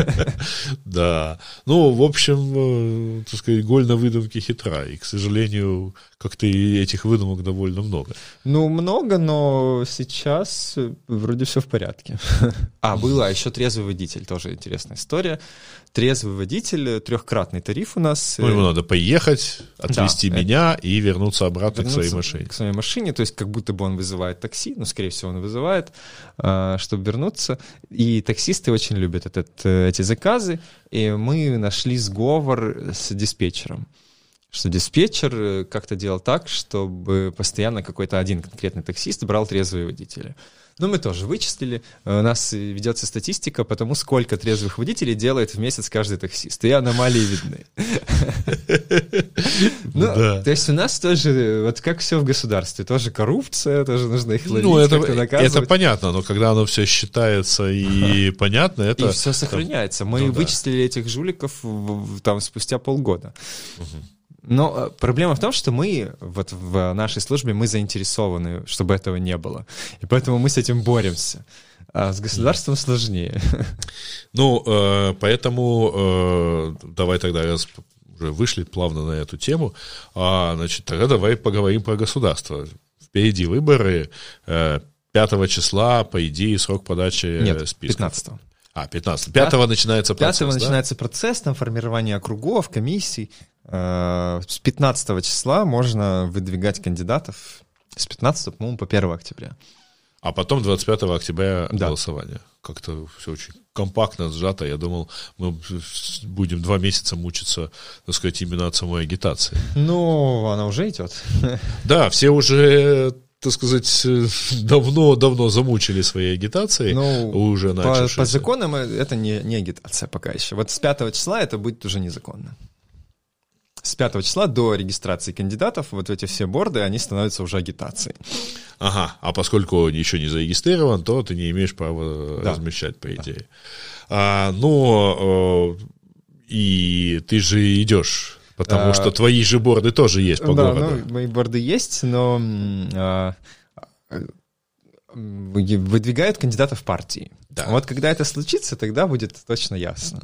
Да. Ну, в общем, э, так сказать, голь на выдумке хитра. И, к сожалению, как-то и этих выдумок довольно много. Ну, много, но сейчас э, вроде все в порядке. А, было а еще трезвый водитель, тоже интересная история. Трезвый водитель, э, трехкратный тариф у нас. Ну, ему надо поехать, отвезти да, меня это... и вернуться обратно вернуться к своей машине. К своей машине, то есть как будто бы он вызывает такси, ну, скорее всего, он вызывает, чтобы вернуться. И таксисты очень любят этот, эти заказы, и мы нашли сговор с диспетчером что диспетчер э, как-то делал так, чтобы постоянно какой-то один конкретный таксист брал трезвые водители. Ну, мы тоже вычислили. У нас ведется статистика по тому, сколько трезвых водителей делает в месяц каждый таксист. И аномалии видны. Ну, то есть у нас тоже, вот как все в государстве, тоже коррупция, тоже нужно их ловить, Ну, это понятно, но когда оно все считается и понятно, это... И все сохраняется. Мы ну вычислили этих жуликов там спустя полгода. Но э, проблема в том, что мы вот в нашей службе мы заинтересованы, чтобы этого не было. И поэтому мы с этим боремся. А с государством сложнее. Ну, э, поэтому э, давай тогда раз уже вышли плавно на эту тему, а, значит, тогда давай поговорим про государство. Впереди выборы. 5 числа, по идее, срок подачи Нет, списка. 15 а, 15. 5 начинается процесс. 5 да? начинается процесс, там формирование округов, комиссий. Э, с 15 числа можно выдвигать кандидатов. С 15, по-моему, по 1 октября. А потом 25 октября да. голосование. Как-то все очень компактно, сжато. Я думал, мы будем два месяца мучиться, так сказать, именно от самой агитации. Ну, она уже идет. Да, все уже так сказать, давно-давно замучили своей агитацией, ну, уже по, по законам это не, не агитация пока еще. Вот с 5 числа это будет уже незаконно с 5 числа до регистрации кандидатов вот эти все борды, они становятся уже агитацией. Ага, а поскольку он еще не зарегистрирован, то ты не имеешь права да. размещать, по идее. Да. А, э, и ты же идешь, потому а, что твои же борды тоже есть по да, городу. Ну, мои борды есть, но а, выдвигают кандидатов партии. Да. Вот когда это случится, тогда будет точно ясно.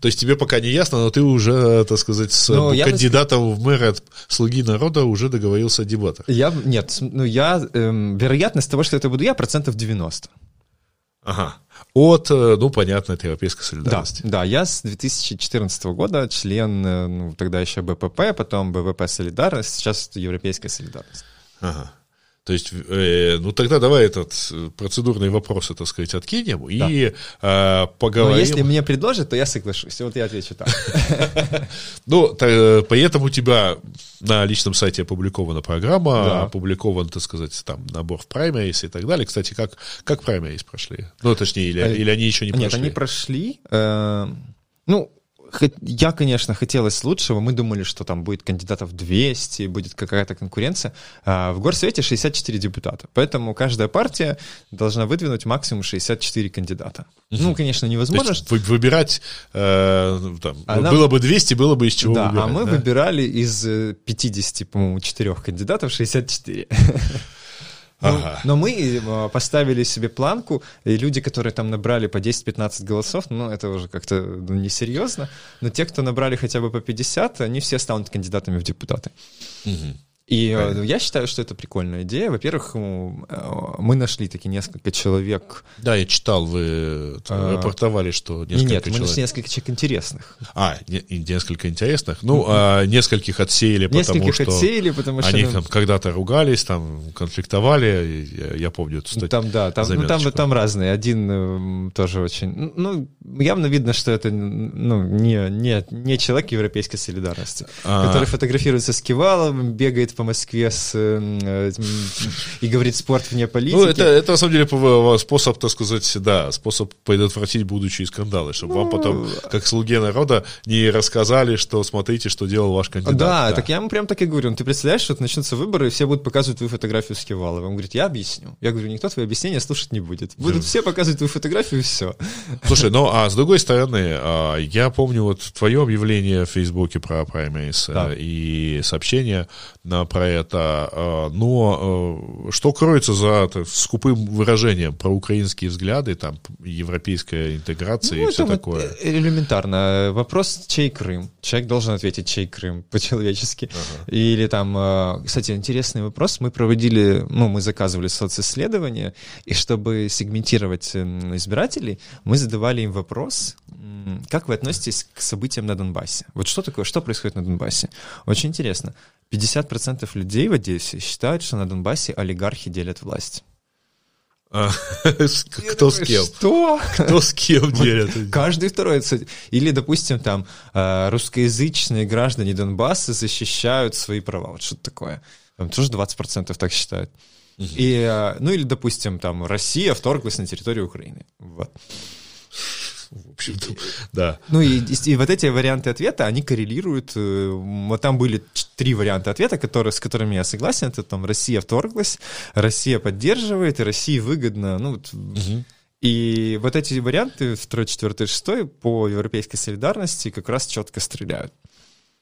То есть тебе пока не ясно, но ты уже, так сказать, с ну, кандидатом в мэры от «Слуги народа» уже договорился о дебатах. Я, нет, ну я, эм, вероятность того, что это буду я, процентов 90. Ага. От, э, ну, понятно, от Европейской солидарности. Да, да, я с 2014 года член, э, ну, тогда еще БПП, потом БВП Солидарность, сейчас Европейская солидарность. Ага. То есть, э, ну тогда давай этот э, процедурный вопрос, так сказать, откинем да. и э, поговорим. Но если мне предложат, то я соглашусь. Вот я отвечу так. Ну, э, поэтому у тебя на личном сайте опубликована программа, опубликован, так сказать, там набор в праймерис и так далее. Кстати, как, как праймерис прошли? Ну, точнее, или, или они еще не прошли? Нет, они прошли. Ну, я, конечно, хотелось лучшего. Мы думали, что там будет кандидатов 200, будет какая-то конкуренция. А в Горсовете 64 депутата. Поэтому каждая партия должна выдвинуть максимум 64 кандидата. Угу. Ну, конечно, невозможно. Есть выбирать, э, там, Она... было бы 200, было бы из чего да, выбирать. А мы да? выбирали из 50, по-моему, четырех кандидатов 64. Ну, ага. Но мы э, поставили себе планку, и люди, которые там набрали по 10-15 голосов, ну, это уже как-то ну, несерьезно, но те, кто набрали хотя бы по 50, они все станут кандидатами в депутаты. Угу. И э, Правильно. я считаю, что это прикольная идея. Во-первых, э, мы нашли таки несколько человек. Да, я читал, вы а... рапортовали, что несколько Нет, человек... мы нашли несколько человек интересных. А, не, несколько интересных. Ну, а нескольких отсеяли, потому нескольких что... отсеяли, потому что... Они там когда-то ругались, там конфликтовали, я, я помню эту статью. Там, да, там, ну, там, там разные. Один тоже очень... Ну, явно видно, что это ну, не, не, не человек европейской солидарности, а... который фотографируется с Кивалом, бегает по Москве с, э, и говорит спорт вне политики. Ну, это, это на самом деле способ, так сказать, да, способ предотвратить будущие скандалы, чтобы ну, вам потом, как слуге народа, не рассказали, что смотрите, что делал ваш кандидат. Да, да. так я ему прям так и говорю. Ну, ты представляешь, что начнутся выборы, и все будут показывать твою фотографию с Киваловым. Он говорит, я объясню. Я говорю, никто твои объяснения слушать не будет. Будут все показывать твою фотографию, и все. Слушай, ну, а с другой стороны, а, я помню вот твое объявление в Фейсбуке про праймейс да. и сообщение на про это, а, но а, что кроется за скупым выражением про украинские взгляды, там, европейская интеграция ну, и все вот такое? Элементарно. Вопрос, чей Крым? Человек должен ответить, чей Крым, по-человечески. Ага. Или там, а, кстати, интересный вопрос. Мы проводили, ну, мы заказывали социсследования, и чтобы сегментировать избирателей, мы задавали им вопрос, как вы относитесь к событиям на Донбассе? Вот что такое, что происходит на Донбассе? Очень интересно. 50% людей в Одессе считают, что на Донбассе олигархи делят власть. А, кто с кем? Что? Кто с кем делят? Каждый второй. Или, допустим, там а, русскоязычные граждане Донбасса защищают свои права. Вот что-то такое. Там тоже 20% так считают. И, а, ну или, допустим, там Россия вторглась на территорию Украины. Вот в общем-то, да. Ну и, и, и вот эти варианты ответа, они коррелируют. Э, вот там были три варианта ответа, которые, с которыми я согласен. Это там Россия вторглась, Россия поддерживает, и России выгодно. Ну, вот, угу. И вот эти варианты, второй, четвертый, шестой, по европейской солидарности как раз четко стреляют.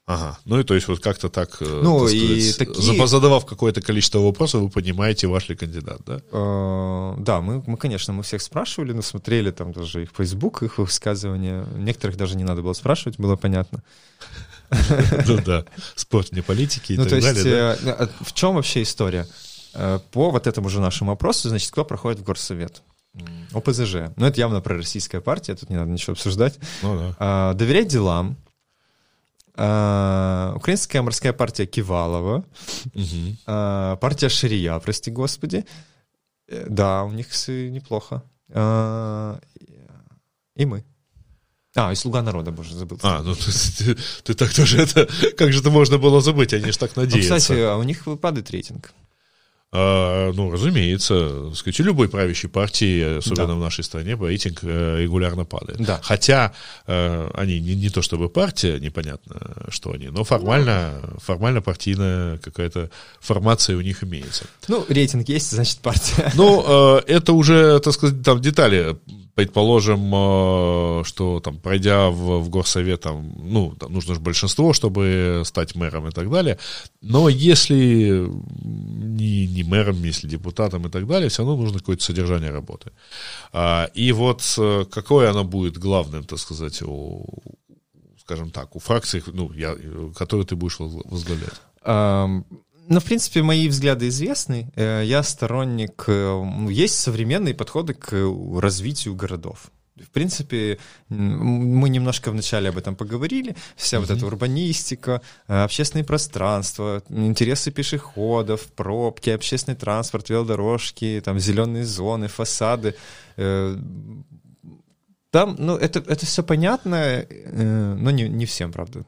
Ага, ну и то есть вот как-то так, э, ну, так и сказать, такие... задавав какое-то количество вопросов, вы понимаете, ваш ли кандидат, да? Э, да, мы, мы, конечно, мы всех спрашивали, но смотрели там даже их Facebook, их высказывания. Некоторых даже не надо было спрашивать, было понятно. Ну да, спорт вне политики и ну, так далее. Э, а в чем вообще история? По вот этому же нашему опросу, значит, кто проходит в горсовет? ОПЗЖ. Ну, это явно пророссийская партия, тут не надо ничего обсуждать. Ну, да. А, доверять делам, а, Украинская морская партия Кивалова, угу. а, партия Ширия, прости господи. Э, да, у них неплохо. А, и мы. А, и «Слуга народа», боже, забыл. А, ну ты, ты, ты так тоже это... Как же это можно было забыть? Они же так надеются. А, кстати, а у них падает рейтинг. А, ну, разумеется, сказать, у любой правящей партии, особенно да. в нашей стране, рейтинг э, регулярно падает. Да. Хотя э, они не, не то чтобы партия, непонятно, что они, но формально, формально партийная какая-то формация у них имеется. Ну, рейтинг есть, значит, партия. Ну, э, это уже, так сказать, там детали предположим, э, что там, пройдя в, в горсовет, там, ну, там нужно же большинство, чтобы стать мэром и так далее. Но если не, не мэром, если депутатом и так далее, все равно нужно какое-то содержание работы. А, и вот э, какое оно будет главным, так сказать, у, скажем так, у фракций, ну, я, которую ты будешь возглавлять? Ну, в принципе, мои взгляды известны. Э, я сторонник... Э, есть современные подходы к развитию городов. В принципе, мы немножко вначале об этом поговорили. Вся mm-hmm. вот эта урбанистика, э, общественное пространство, интересы пешеходов, пробки, общественный транспорт, велодорожки, там зеленые зоны, фасады. Э, там, ну, это, это все понятно, э, но не, не всем, правда.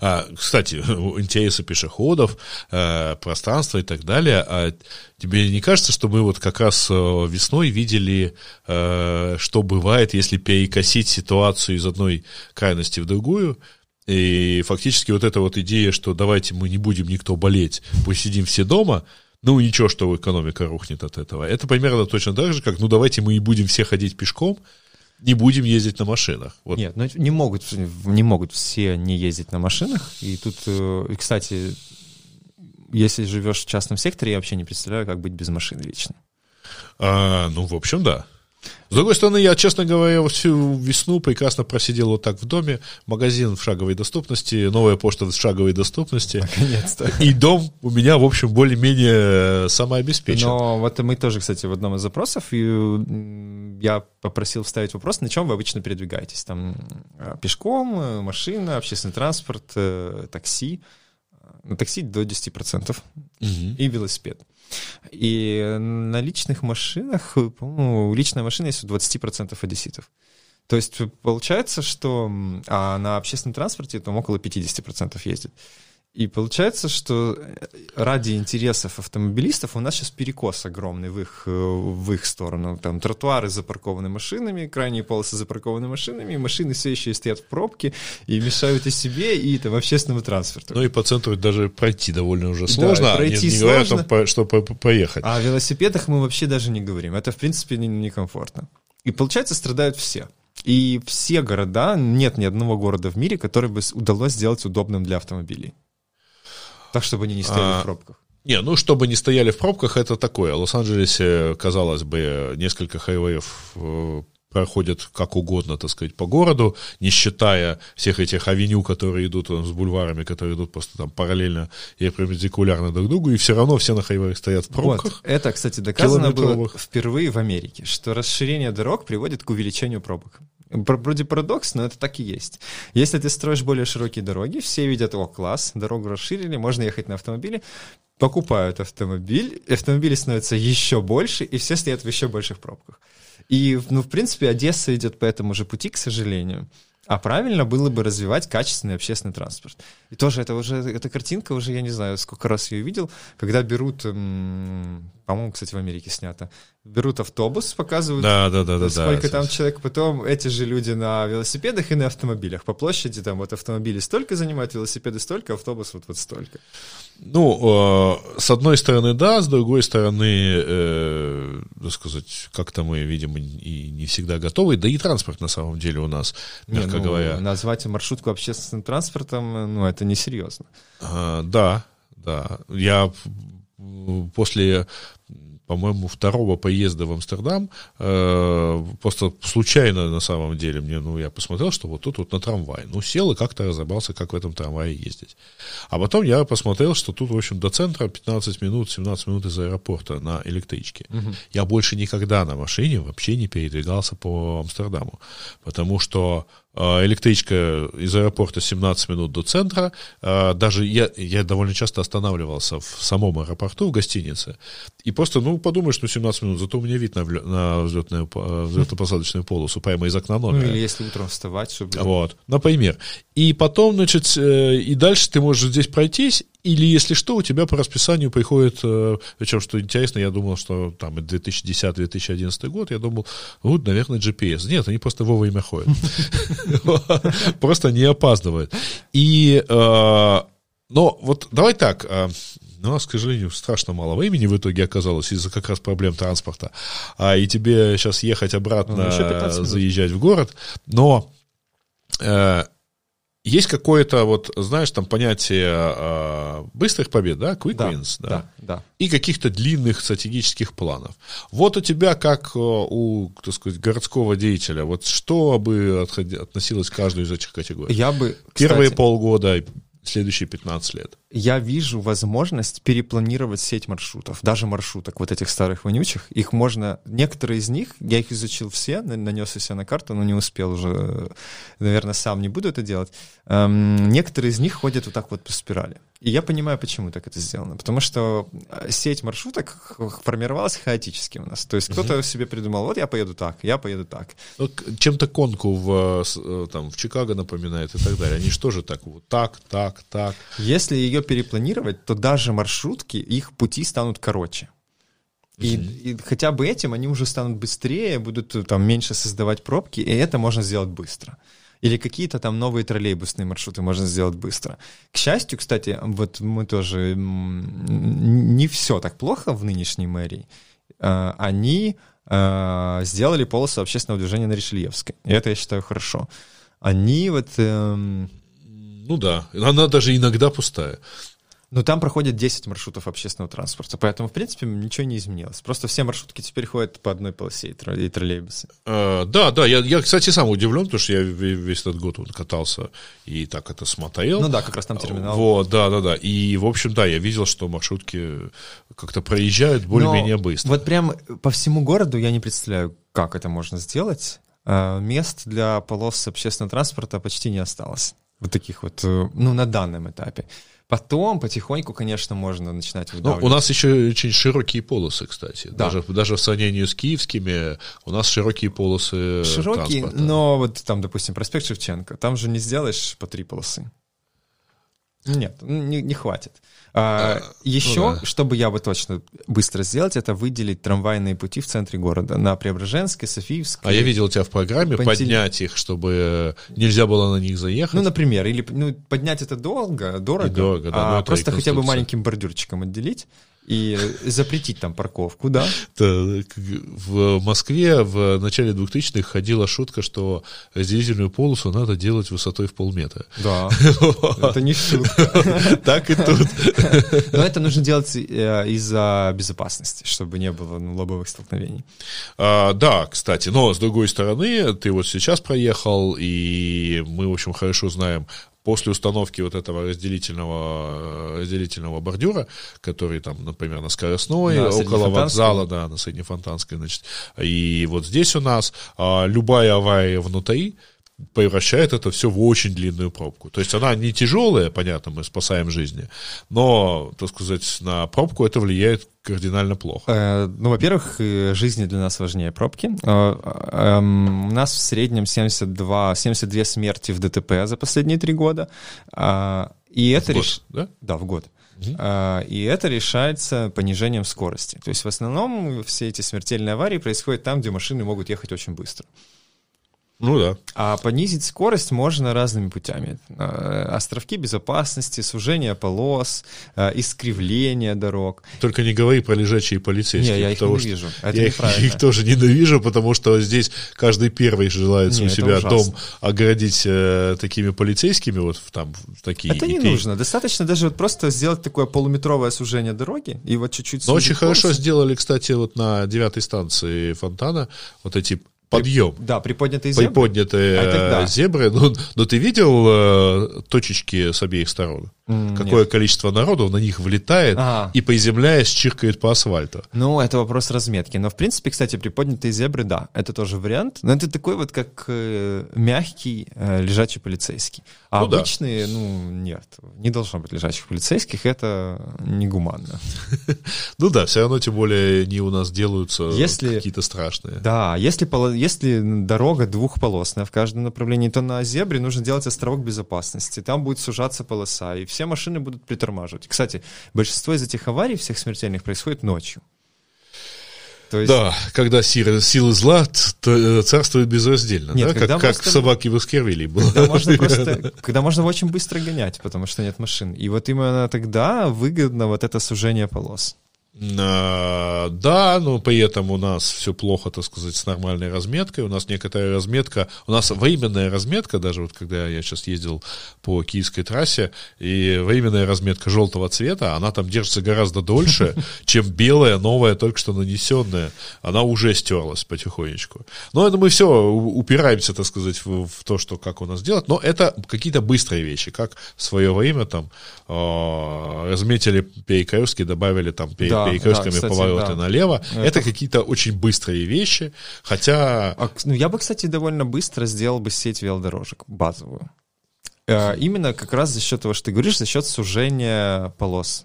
А, кстати, интересы пешеходов, э, пространство и так далее. А тебе не кажется, что мы вот как раз э, весной видели, э, что бывает, если перекосить ситуацию из одной крайности в другую? И фактически вот эта вот идея, что давайте мы не будем никто болеть, пусть сидим все дома, ну ничего, что экономика рухнет от этого. Это примерно точно так же, как ну давайте мы и будем все ходить пешком, не будем ездить на машинах. Вот. Нет, ну не могут, не могут все не ездить на машинах. И тут, э, кстати, если живешь в частном секторе, я вообще не представляю, как быть без машины вечно. А, ну, в общем, да. С другой стороны, я, честно говоря, всю весну прекрасно просидел вот так в доме. Магазин в шаговой доступности, новая почта в шаговой доступности. Наконец-то. И дом у меня, в общем, более-менее самообеспечен. Но вот мы тоже, кстати, в одном из запросов, и я попросил вставить вопрос, на чем вы обычно передвигаетесь? Там э, пешком, э, машина, общественный транспорт, э, такси. На такси до 10% угу. и велосипед. И на личных машинах, по-моему, личная машина есть у 20% одесситов. То есть получается, что а на общественном транспорте там около 50% ездит. И получается, что э, ради интересов автомобилистов у нас сейчас перекос огромный в их, э, в их сторону. Там тротуары запаркованы машинами, крайние полосы запаркованы машинами, и машины все еще стоят в пробке и мешают и себе, и там, общественному транспорту. Ну и по центру даже пройти довольно уже сложно, да, пройти не, не сложно. говоря о том, что поехать. А о велосипедах мы вообще даже не говорим. Это, в принципе, некомфортно. Не и получается, страдают все. И все города, нет ни одного города в мире, который бы удалось сделать удобным для автомобилей. Так, чтобы они не стояли а, в пробках. Не, ну, чтобы не стояли в пробках, это такое. В Лос-Анджелесе, казалось бы, несколько хайвеев э, проходят как угодно, так сказать, по городу, не считая всех этих авеню, которые идут там, с бульварами, которые идут просто там параллельно и перпендикулярно друг другу, и все равно все на хайвеях стоят в пробках. Вот. Это, кстати, доказано было впервые в Америке, что расширение дорог приводит к увеличению пробок. Вроде парадокс, но это так и есть. Если ты строишь более широкие дороги, все видят, о, класс, дорогу расширили, можно ехать на автомобиле, покупают автомобиль, автомобили становятся еще больше, и все стоят в еще больших пробках. И, ну, в принципе, Одесса идет по этому же пути, к сожалению. А правильно было бы развивать качественный общественный транспорт. И тоже это уже, эта картинка уже, я не знаю, сколько раз ее видел, когда берут, по-моему, кстати, в Америке снято, берут автобус, показывают, да, да, да, да, сколько да, там да. человек, потом эти же люди на велосипедах и на автомобилях. По площади там вот автомобили столько занимают, велосипеды столько, автобус вот, вот столько. Ну, э, с одной стороны, да, с другой стороны, э, так сказать, как-то мы, видимо, и не всегда готовы, да и транспорт на самом деле у нас, мягко не, ну, говоря. Назвать маршрутку общественным транспортом, ну, это несерьезно. А, да, да. Я после по-моему, второго поезда в Амстердам, э, просто случайно на самом деле мне, ну, я посмотрел, что вот тут вот на трамвай. Ну, сел и как-то разобрался, как в этом трамвае ездить. А потом я посмотрел, что тут, в общем, до центра 15 минут, 17 минут из аэропорта на электричке. Угу. Я больше никогда на машине вообще не передвигался по Амстердаму, потому что электричка из аэропорта 17 минут до центра. А, даже я, я довольно часто останавливался в самом аэропорту, в гостинице. И просто, ну, подумаешь, ну, 17 минут, зато у меня вид на, на взлетную, взлетно-посадочную полосу прямо из окна номера. Ну, или если утром вставать, чтобы... Вот, например. И потом, значит, э, и дальше ты можешь здесь пройтись, или, если что, у тебя по расписанию приходит, э, причем, что интересно, я думал, что там 2010-2011 год, я думал, вот, наверное, GPS. Нет, они просто вовремя ходят. Просто не опаздывают. И, э, но вот давай так, э, у нас, к сожалению, страшно мало времени в итоге оказалось из-за как раз проблем транспорта. А и тебе сейчас ехать обратно, ну, заезжать в город. Но есть какое-то, вот, знаешь, там понятие э, быстрых побед, да, quick да, wins, да, да, да, и каких-то длинных стратегических планов. Вот у тебя, как э, у, так сказать, городского деятеля, вот что бы отходи, относилось к каждой из этих категорий? Я бы, Первые полгода, следующие 15 лет. я вижу возможность перепланировать сеть маршрутов, даже маршруток вот этих старых вонючих. Их можно, некоторые из них, я их изучил все, нанес все на карту, но не успел уже, наверное, сам не буду это делать. Эм, некоторые из них ходят вот так вот по спирали. И я понимаю, почему так это сделано. Потому что э, сеть маршруток формировалась хаотически у нас. То есть кто-то угу. себе придумал, вот я поеду так, я поеду так. Ну, чем-то конку в, э, там, в Чикаго напоминает и так далее. Они же тоже так вот так, так, так. Если ее перепланировать, то даже маршрутки, их пути станут короче. И, и хотя бы этим они уже станут быстрее, будут э, там меньше создавать пробки, и это можно сделать быстро. Или какие-то там новые троллейбусные маршруты можно сделать быстро. К счастью, кстати, вот мы тоже... Не все так плохо в нынешней мэрии. А, они а, сделали полосу общественного движения на Ришельевской. И это, я считаю, хорошо. Они вот... Эм, ну да, она даже иногда пустая. Но там проходят 10 маршрутов общественного транспорта, поэтому, в принципе, ничего не изменилось. Просто все маршрутки теперь ходят по одной полосе и троллейбусы. А, да, да, я, я, кстати, сам удивлен, потому что я весь этот год вот катался и так это смотрел. Ну да, как раз там терминал. Вот, да, да, да. И, в общем, да, я видел, что маршрутки как-то проезжают более-менее быстро. Вот прям по всему городу я не представляю, как это можно сделать. А, мест для полос общественного транспорта почти не осталось. Вот таких вот, э, ну, на данном этапе. Потом потихоньку, конечно, можно начинать выдавливать. Ну, у нас еще очень широкие полосы, кстати. Да. Даже, даже в сравнении с киевскими у нас широкие полосы Широкие, транспорта. но вот там, допустим, проспект Шевченко, там же не сделаешь по три полосы. Нет, не, не хватит. А, а, еще, ну да. чтобы я бы точно быстро сделать, это выделить трамвайные пути в центре города на Преображенской, Софиевской. А я видел у тебя в программе Пантель... поднять их, чтобы нельзя было на них заехать. Ну, например, или ну, поднять это долго, дорого, И дорого да, а просто хотя бы маленьким бордюрчиком отделить и запретить там парковку, да? В Москве в начале 2000-х ходила шутка, что разделительную полосу надо делать высотой в полметра. Да, это не шутка. Так и тут. Но это нужно делать э, из-за безопасности, чтобы не было ну, лобовых столкновений. А, да, кстати, но с другой стороны, ты вот сейчас проехал, и мы, в общем, хорошо знаем после установки вот этого разделительного, э, разделительного бордюра, который там, например, на Скоростной, да, около вокзала, да, на Среднефонтанской, значит, и вот здесь у нас а, любая авария внутри, превращает это все в очень длинную пробку. То есть она не тяжелая, понятно, мы спасаем жизни, но, так сказать, на пробку это влияет кардинально плохо. Э, ну, во-первых, жизни для нас важнее пробки. Э, э, у нас в среднем 72, 72 смерти в ДТП за последние три года. Э, и это в год, реш... да? Да, в год. И это решается понижением скорости. То есть в основном все эти смертельные аварии происходят там, где машины могут ехать очень быстро. Ну да. А понизить скорость можно разными путями. Э, островки безопасности, сужение полос, э, искривление дорог. Только не говори про лежачие полицейские. Не, я их ненавижу. Это я их, их тоже ненавижу, потому что здесь каждый первый желает не, у себя дом оградить э, такими полицейскими, вот там такие. Это не нужно. Достаточно даже вот просто сделать такое полуметровое сужение дороги и вот чуть-чуть... Но очень хорошо сделали, кстати, вот на девятой станции Фонтана вот эти подъем. При, да, приподнятые зебры. Приподнятые а зебры. Ну, но ты видел э, точечки с обеих сторон? Mm, Какое нет. количество народу на них влетает ага. и, приземляясь, чиркает по асфальту? Ну, это вопрос разметки. Но, в принципе, кстати, приподнятые зебры, да, это тоже вариант. Но это такой вот, как э, мягкий э, лежачий полицейский. А ну, обычные, да. ну, нет. Не должно быть лежачих полицейских, это негуманно. Ну да, все равно, тем более, они у нас делаются какие-то страшные. Да, если если дорога двухполосная в каждом направлении, то на зебре нужно делать островок безопасности. Там будет сужаться полоса, и все машины будут притормаживать. Кстати, большинство из этих аварий, всех смертельных, происходит ночью. То есть... Да, когда силы, силы зла э, царствуют безраздельно, нет, да? как, просто... как собаки в Баскервиле было. Когда можно, просто, когда можно очень быстро гонять, потому что нет машин. И вот именно тогда выгодно вот это сужение полос. А, да, но при этом у нас все плохо, так сказать, с нормальной разметкой. У нас некоторая разметка, у нас временная разметка, даже вот когда я сейчас ездил по киевской трассе, и временная разметка желтого цвета, она там держится гораздо дольше, чем белая, новая, только что нанесенная. Она уже стерлась потихонечку. Но это мы все упираемся, так сказать, в, в то, что как у нас делать. Но это какие-то быстрые вещи, как в свое время там э, разметили перекрестки, добавили там да перекрестками да, повороты да. налево. Это... это какие-то очень быстрые вещи, хотя... А, ну, я бы, кстати, довольно быстро сделал бы сеть велодорожек базовую. Э, именно как раз за счет того, что ты говоришь, за счет сужения полос.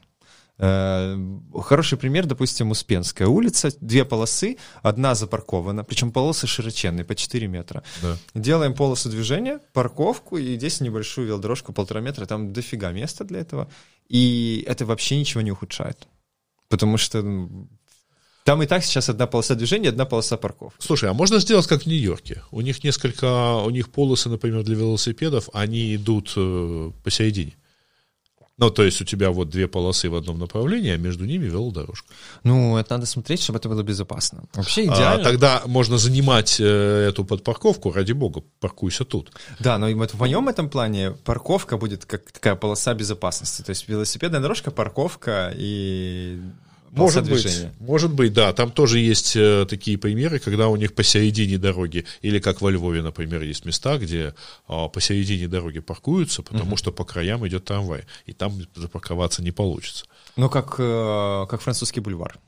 Э, хороший пример, допустим, Успенская улица, две полосы, одна запаркована, причем полосы широченные, по 4 метра. Да. Делаем полосу движения, парковку и здесь небольшую велодорожку полтора метра, там дофига места для этого, и это вообще ничего не ухудшает потому что там и так сейчас одна полоса движения, одна полоса парков. Слушай, а можно сделать как в Нью-Йорке? У них несколько, у них полосы, например, для велосипедов, они идут э, посередине. Ну, то есть у тебя вот две полосы в одном направлении, а между ними велодорожка. Ну, это надо смотреть, чтобы это было безопасно. Вообще а, идеально. А, тогда можно занимать э, эту подпарковку, ради бога, паркуйся тут. Да, но вот в моем этом плане парковка будет как такая полоса безопасности. То есть велосипедная дорожка, парковка и может быть, может быть, да. Там тоже есть э, такие примеры, когда у них посередине дороги, или как во Львове, например, есть места, где э, посередине дороги паркуются, потому угу. что по краям идет трамвай, и там запарковаться не получится. Ну, как, э, как французский бульвар.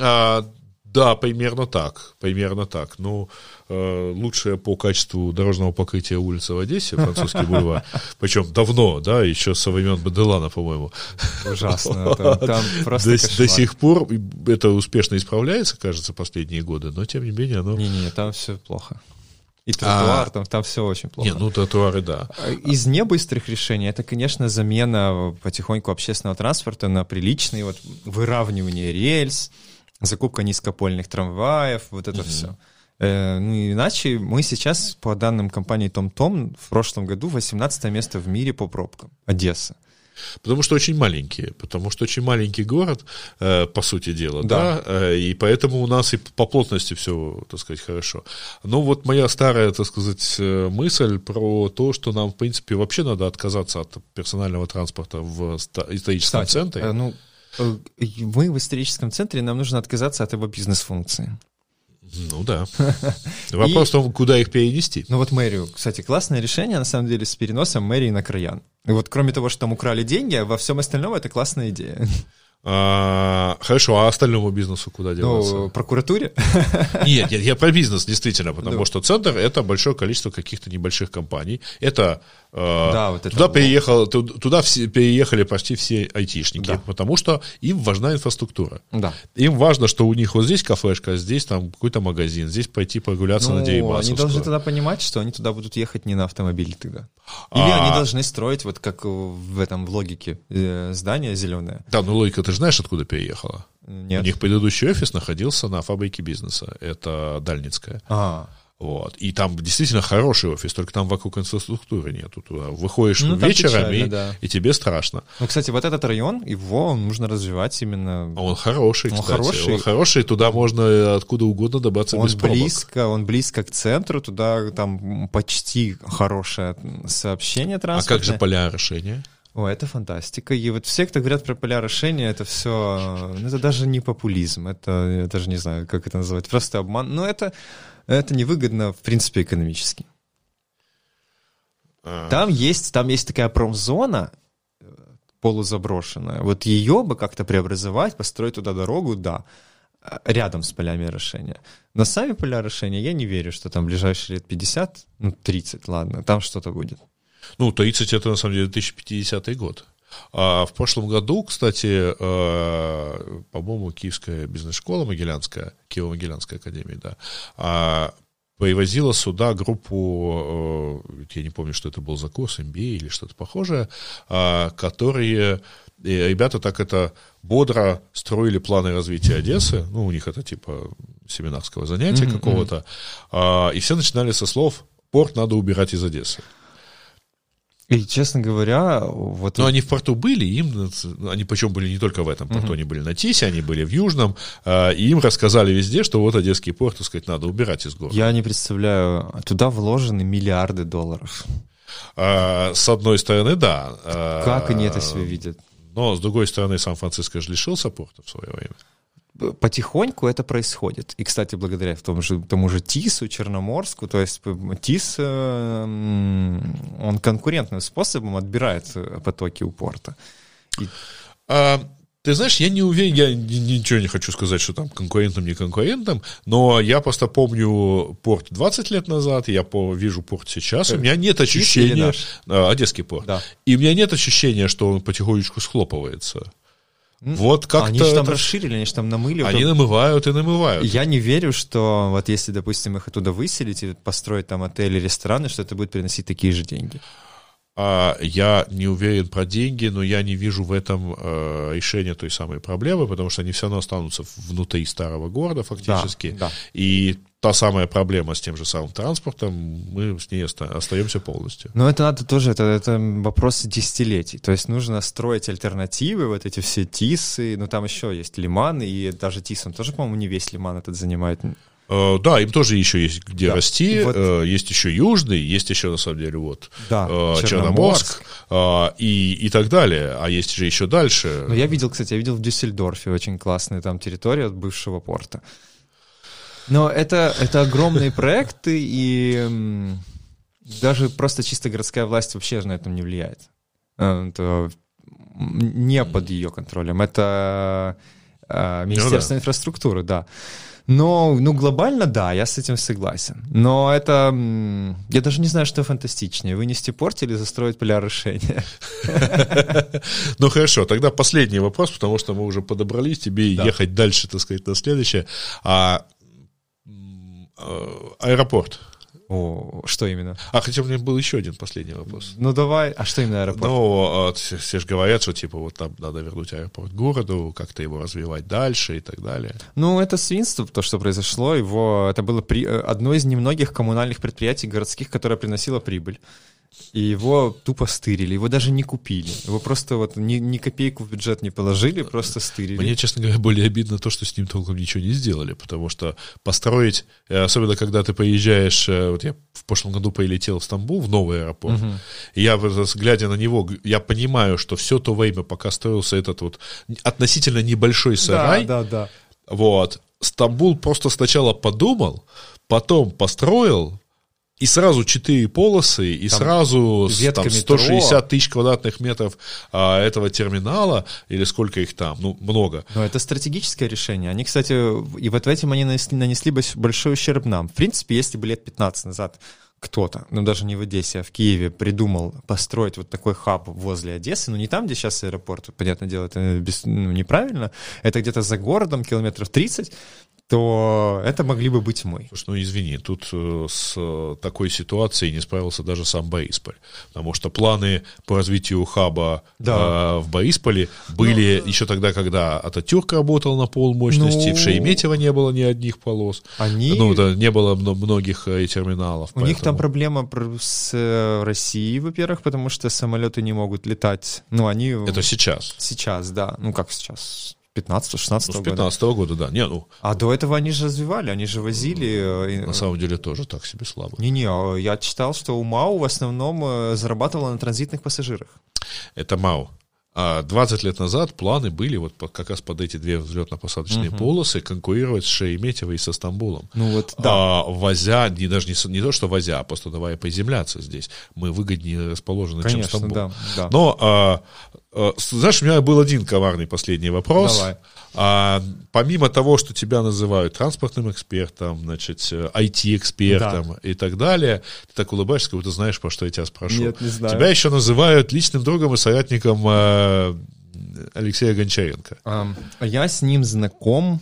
А, да, примерно так, примерно так. Ну, э, лучшая по качеству дорожного покрытия улица в Одессе, французский бульвар, причем давно, да, еще со времен Баделана, по-моему. Ужасно, там, там просто до, до сих пор это успешно исправляется, кажется, последние годы, но тем не менее оно... Не-не, там все плохо. И тротуар, а, там, там все очень плохо. Не, ну тротуары, да. Из небыстрых решений это, конечно, замена потихоньку общественного транспорта на приличный, вот выравнивание рельс, закупка низкопольных трамваев, вот это mm-hmm. все. Э, ну, иначе мы сейчас, по данным компании TomTom, в прошлом году 18 место в мире по пробкам. Одесса. Потому что очень маленькие, потому что очень маленький город, э, по сути дела, да, да э, и поэтому у нас и по плотности все, так сказать, хорошо. Но вот моя старая, так сказать, мысль про то, что нам, в принципе, вообще надо отказаться от персонального транспорта в историческом Кстати, центре. Ну, мы в историческом центре, нам нужно отказаться от его бизнес-функции. Ну да. Вопрос в том, куда их перенести. Ну вот мэрию, кстати, классное решение, на самом деле, с переносом мэрии на краян. И вот кроме того, что там украли деньги, во всем остальном это классная идея. А, хорошо, а остальному бизнесу куда ну, деваться? Ну, прокуратуре? Нет, нет, я про бизнес, действительно, потому да. что центр — это большое количество каких-то небольших компаний. Это Э, да, вот туда, переехал, туда все, переехали почти все айтишники, да. потому что им важна инфраструктура. Да. Им важно, что у них вот здесь кафешка, здесь там какой-то магазин, здесь пойти прогуляться ну, на Дерибасовскую. Они должны тогда понимать, что они туда будут ехать не на автомобиле тогда. Или а... они должны строить, вот как в этом в логике, э, здание зеленое. Да, ну логика, ты же знаешь, откуда переехала? Нет. У них предыдущий офис находился на фабрике бизнеса. Это Дальницкая. А. Вот. И там действительно хороший офис, только там вокруг инфраструктуры нету. Туда выходишь ну, вечером, печально, и, да. и тебе страшно. Ну, кстати, вот этот район, его нужно развивать именно... Он хороший, он кстати. Хороший. Он хороший, туда можно откуда угодно добраться он без близко, Он близко к центру, туда там почти хорошее сообщение транспортное. А как же поля орошения? О, это фантастика. И вот все, кто говорят про поля орошения, это все... Ну, это даже не популизм, это, я даже не знаю, как это называть, просто обман. Но это это невыгодно, в принципе, экономически. А. Там есть, там есть такая промзона э, полузаброшенная. Вот ее бы как-то преобразовать, построить туда дорогу, да, э, рядом с полями орошения. Но сами поля орошения, я не верю, что там ближайшие лет 50, ну 30, ладно, там что-то будет. Ну, 30 это на самом деле 2050 год. А в прошлом году, кстати, э, по-моему, Киевская бизнес-школа Могилянская, Киево-Могилянская академия, да, а, привозила сюда группу, э, я не помню, что это был за курс, MBA или что-то похожее, а, которые ребята так это бодро строили планы развития Одессы, ну, у них это типа семинарского занятия mm-hmm. какого-то, и все начинали со слов «порт надо убирать из Одессы». И, честно говоря, вот... Но они в порту были, им, они причем были не только в этом порту, uh-huh. они были на Тисе, они были в Южном, э, и им рассказали везде, что вот Одесский порт, так сказать, надо убирать из города. Я не представляю, туда вложены миллиарды долларов. А, с одной стороны, да. Как они это себе видят? Но, с другой стороны, Сан-Франциско же лишился порта в свое время потихоньку это происходит. И, кстати, благодаря тому же, тому же ТИСу, Черноморску, то есть ТИС, э, он конкурентным способом отбирает э, потоки у порта. И... А, ты знаешь, я не уверен, я ничего не хочу сказать, что там конкурентом, не конкурентом, но я просто помню порт 20 лет назад, я по, вижу порт сейчас, у меня нет ощущения... Одесский порт. Да. И у меня нет ощущения, что он потихонечку схлопывается. Вот как-то... Они же там расширили, они же там намыли. Они намывают и намывают. Я не верю, что вот если, допустим, их оттуда выселить и построить там отели, рестораны, что это будет приносить такие же деньги. А я не уверен про деньги, но я не вижу в этом э, решения той самой проблемы, потому что они все равно останутся внутри старого города фактически. Да, да. И та самая проблема с тем же самым транспортом, мы с ней остаемся полностью. Но это надо тоже, это, это вопрос десятилетий. То есть нужно строить альтернативы, вот эти все ТИСы, ну там еще есть Лиман, и даже ТИС, он тоже, по-моему, не весь Лиман этот занимает. Uh, да, им тоже еще есть где да. расти. Вот. Uh, есть еще Южный, есть еще, на самом деле, вот да, uh, Черноморск и, и так далее. А есть же еще дальше. Ну, я видел, кстати, я видел в Дюссельдорфе очень классная там территория от бывшего порта. Но это, это огромные проекты, и даже просто чисто городская власть вообще на этом не влияет. Э, это не под ее контролем. Это э, Министерство ну, да. инфраструктуры, да. Но, ну, глобально, да, я с этим согласен. Но это, я даже не знаю, что фантастичнее, вынести порт или застроить поля решения. Ну, хорошо, тогда последний вопрос, потому что мы уже подобрались, тебе ехать дальше, так сказать, на следующее. А Э, аэропорт. О, что именно? А хотя у меня был еще один последний вопрос. Ну давай, а что именно аэропорт? Ну, все, все же говорят, что типа вот там надо вернуть аэропорт городу, как-то его развивать дальше и так далее. Ну, это свинство, то, что произошло. Его, это было при, э, одно из немногих коммунальных предприятий городских, которое приносило прибыль и его тупо стырили, его даже не купили, его просто вот ни, ни копейку в бюджет не положили, просто стырили. Мне, честно говоря, более обидно то, что с ним толком ничего не сделали, потому что построить, э, особенно когда ты поезжаешь, э, вот я в прошлом году полетел в Стамбул, в новый аэропорт, угу. и я, глядя на него, я понимаю, что все то время, пока строился этот вот относительно небольшой сарай, да, да, да. вот, Стамбул просто сначала подумал, потом построил, и сразу четыре полосы, и там сразу там, 160 метро. тысяч квадратных метров а, этого терминала, или сколько их там, ну, много. Но это стратегическое решение. Они, кстати, и вот в этом они нанесли, нанесли большой ущерб нам. В принципе, если бы лет 15 назад кто-то, ну даже не в Одессе, а в Киеве придумал построить вот такой хаб возле Одессы, ну не там, где сейчас аэропорт, понятное дело, это без, ну, неправильно, это где-то за городом, километров 30, то это могли бы быть мы. Слушай, ну извини, тут э, с такой ситуацией не справился даже сам Борисполь, потому что планы по развитию хаба да. э, в Борисполе были ну, еще тогда, когда Ататюрк работал на пол мощности, ну, в Шереметьево не было ни одних полос, они... ну, да, не было многих э, терминалов. У поэтому... них там проблема с э, Россией, во-первых, потому что самолеты не могут летать, ну они... Это сейчас? Сейчас, да, ну как сейчас? 15-16 ну, 15 -го года. да. Не, ну. А до этого они же развивали, они же возили... Э, на самом деле тоже так себе слабо. Не-не, а я читал, что у МАУ в основном э, зарабатывала на транзитных пассажирах. Это МАУ. А 20 лет назад планы были вот как раз под эти две взлетно-посадочные угу. полосы конкурировать с Шереметьево и со Стамбулом. Ну вот, да. А, возя, не, даже не, не то, что возя, а просто давая приземляться здесь. Мы выгоднее расположены, Конечно, чем Стамбул. Да, да. Но а, знаешь, у меня был один коварный последний вопрос. Давай. А, помимо того, что тебя называют транспортным экспертом, значит, IT-экспертом да. и так далее, ты так улыбаешься, как будто знаешь, по что я тебя спрошу. Нет, не знаю. Тебя еще называют личным другом и соратником э, Алексея Гончаренко. А, я с ним знаком.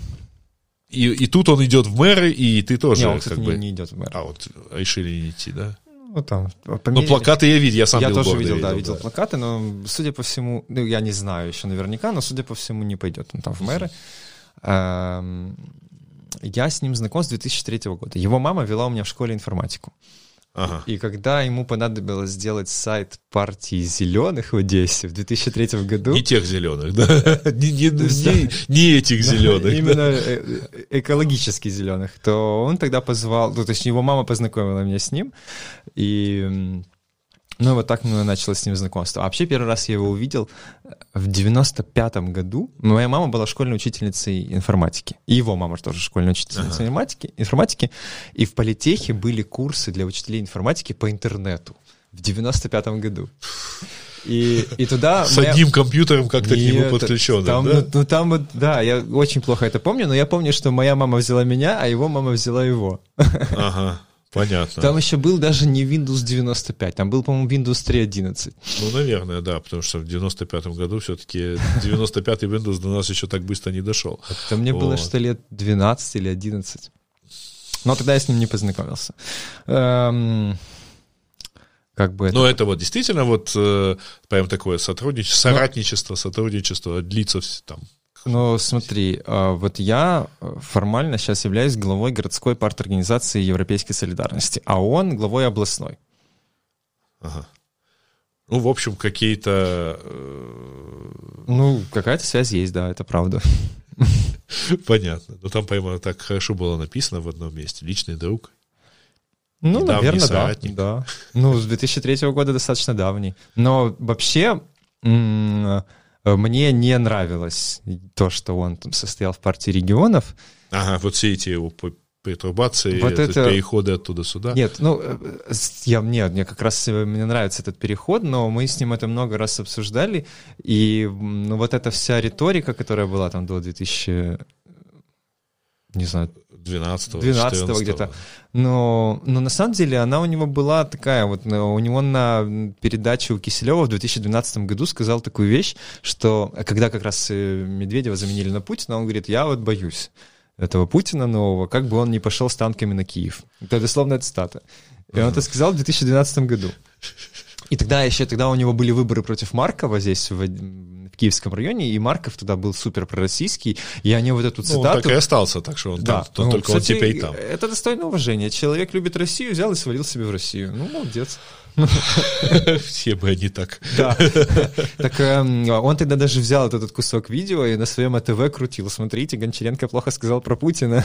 И, и тут он идет в мэры, и ты тоже. Не, он, кстати, как не, бы... не идет в мэры. А вот решили не идти, да? Ну, там, Ну, плакаты я видел, я сам Я тоже видел, да, видел да. плакаты, но, судя по всему, ну, я не знаю еще наверняка, но, судя по всему, не пойдет он там в мэры. Эм, я с ним знаком с 2003 года. Его мама вела у меня в школе информатику. Ага. И когда ему понадобилось сделать сайт партии зеленых в Одессе в 2003 году... Не тех зеленых, да? Не, не, не, не этих зеленых. Именно э, э, экологически зеленых. То он тогда позвал... Ну, точнее, его мама познакомила меня с ним. И ну, вот так мы начали с ним знакомство. А вообще, первый раз я его увидел в 95-м году. Моя мама была школьной учительницей информатики. И его мама тоже школьная учительница ага. информатики, информатики. И в политехе были курсы для учителей информатики по интернету в 95-м году. И, и туда... С моя... одним компьютером как-то к нему подключен, там, да? Ну, ну, там вот, да, я очень плохо это помню, но я помню, что моя мама взяла меня, а его мама взяла его. Ага. Понятно. Там еще был даже не Windows 95, там был, по-моему, Windows 3.11. Ну, наверное, да, потому что в 95-м году все-таки 95-й Windows до нас еще так быстро не дошел. Это мне вот. было что лет 12 или 11. Но тогда я с ним не познакомился. Эм, как бы это... Но это вот действительно вот э, прям такое сотрудничество, ну, соратничество, сотрудничество длится там ну, смотри, а, вот я э, формально сейчас являюсь главой городской парторганизации Европейской солидарности, а он главой областной. Ага. Ну, в общем, какие-то... Э, ну, какая-то связь есть, да, это правда. Понятно. Но там, по-моему, так хорошо было написано в одном месте. Личный друг. Ну, наверное, да, да. Ну, с 2003 года достаточно давний. Но вообще мне не нравилось то, что он там состоял в партии регионов. Ага, вот все эти его перетрубации, вот это... переходы оттуда сюда. Нет, ну, э, я, нет, мне как раз э, мне нравится этот переход, но мы с ним это много раз обсуждали, и ну, вот эта вся риторика, которая была там до 2000 не знаю, 12 12 где-то. Но, но на самом деле она у него была такая, вот у него на передаче у Киселева в 2012 году сказал такую вещь, что когда как раз э, Медведева заменили на Путина, он говорит, я вот боюсь этого Путина нового, как бы он не пошел с танками на Киев. Это дословно цитата. И он это сказал в 2012 году. И тогда еще, тогда у него были выборы против Маркова здесь, в Киевском районе, и Марков тогда был супер пророссийский, и они вот эту цитату... Ну, он так и остался, так что он да. там, ну, только кстати, он теперь там. Это достойно уважения. Человек любит Россию, взял и свалил себе в Россию. Ну, молодец. Все бы они так. Да. Так эм, он тогда даже взял этот кусок видео и на своем АТВ крутил. Смотрите, Гончаренко плохо сказал про Путина.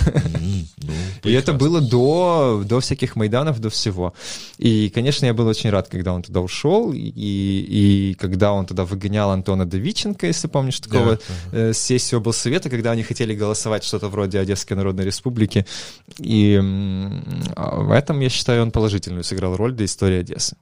Ну, и это было до, до всяких Майданов, до всего. И, конечно, я был очень рад, когда он туда ушел, и, и когда он туда выгонял Антона Давиченко, если помнишь, такого yeah, uh-huh. сессию облсовета, когда они хотели голосовать что-то вроде Одесской Народной Республики. И в этом, я считаю, он положительную сыграл роль для истории Одессы.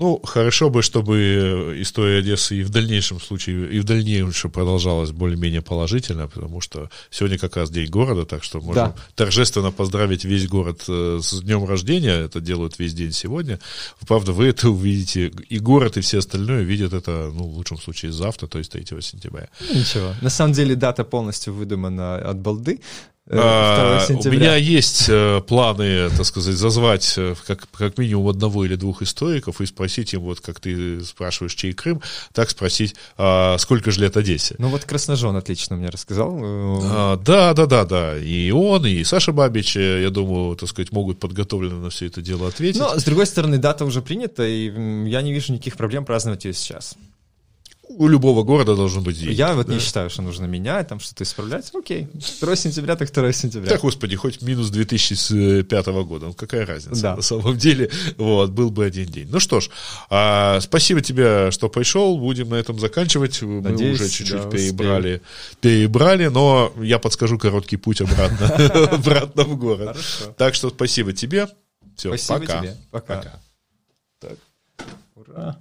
Ну, хорошо бы, чтобы история Одессы и в дальнейшем случае, и в дальнейшем продолжалась более-менее положительно, потому что сегодня как раз день города, так что можем да. торжественно поздравить весь город э, с днем рождения, это делают весь день сегодня. Правда, вы это увидите, и город, и все остальное видят это, ну, в лучшем случае завтра, то есть 3 сентября. Ничего. На самом деле дата полностью выдумана от балды, Э, а, у меня есть э, планы, так сказать, зазвать э, как, как минимум одного или двух историков и спросить им, вот как ты спрашиваешь, чей Крым, так спросить, а сколько же лет Одессе. Ну вот Красножон отлично мне рассказал. А, да, да, да, да. И он, и Саша Бабич, я думаю, так сказать, могут подготовленно на все это дело ответить. Но, с другой стороны, дата уже принята, и я не вижу никаких проблем праздновать ее сейчас у любого города должен быть день. Я вот да? не считаю, что нужно менять, там что-то исправлять. Окей, 2 сентября, так 2 сентября. Так, господи, хоть минус 2005 года, ну какая разница да. на самом деле. Вот, был бы один день. Ну что ж, а, спасибо тебе, что пришел, будем на этом заканчивать. Надеюсь, Мы уже чуть-чуть да, перебрали, перебрали, но я подскажу короткий путь обратно, обратно в город. Так что спасибо тебе. Все. Пока. пока. Так. Ура.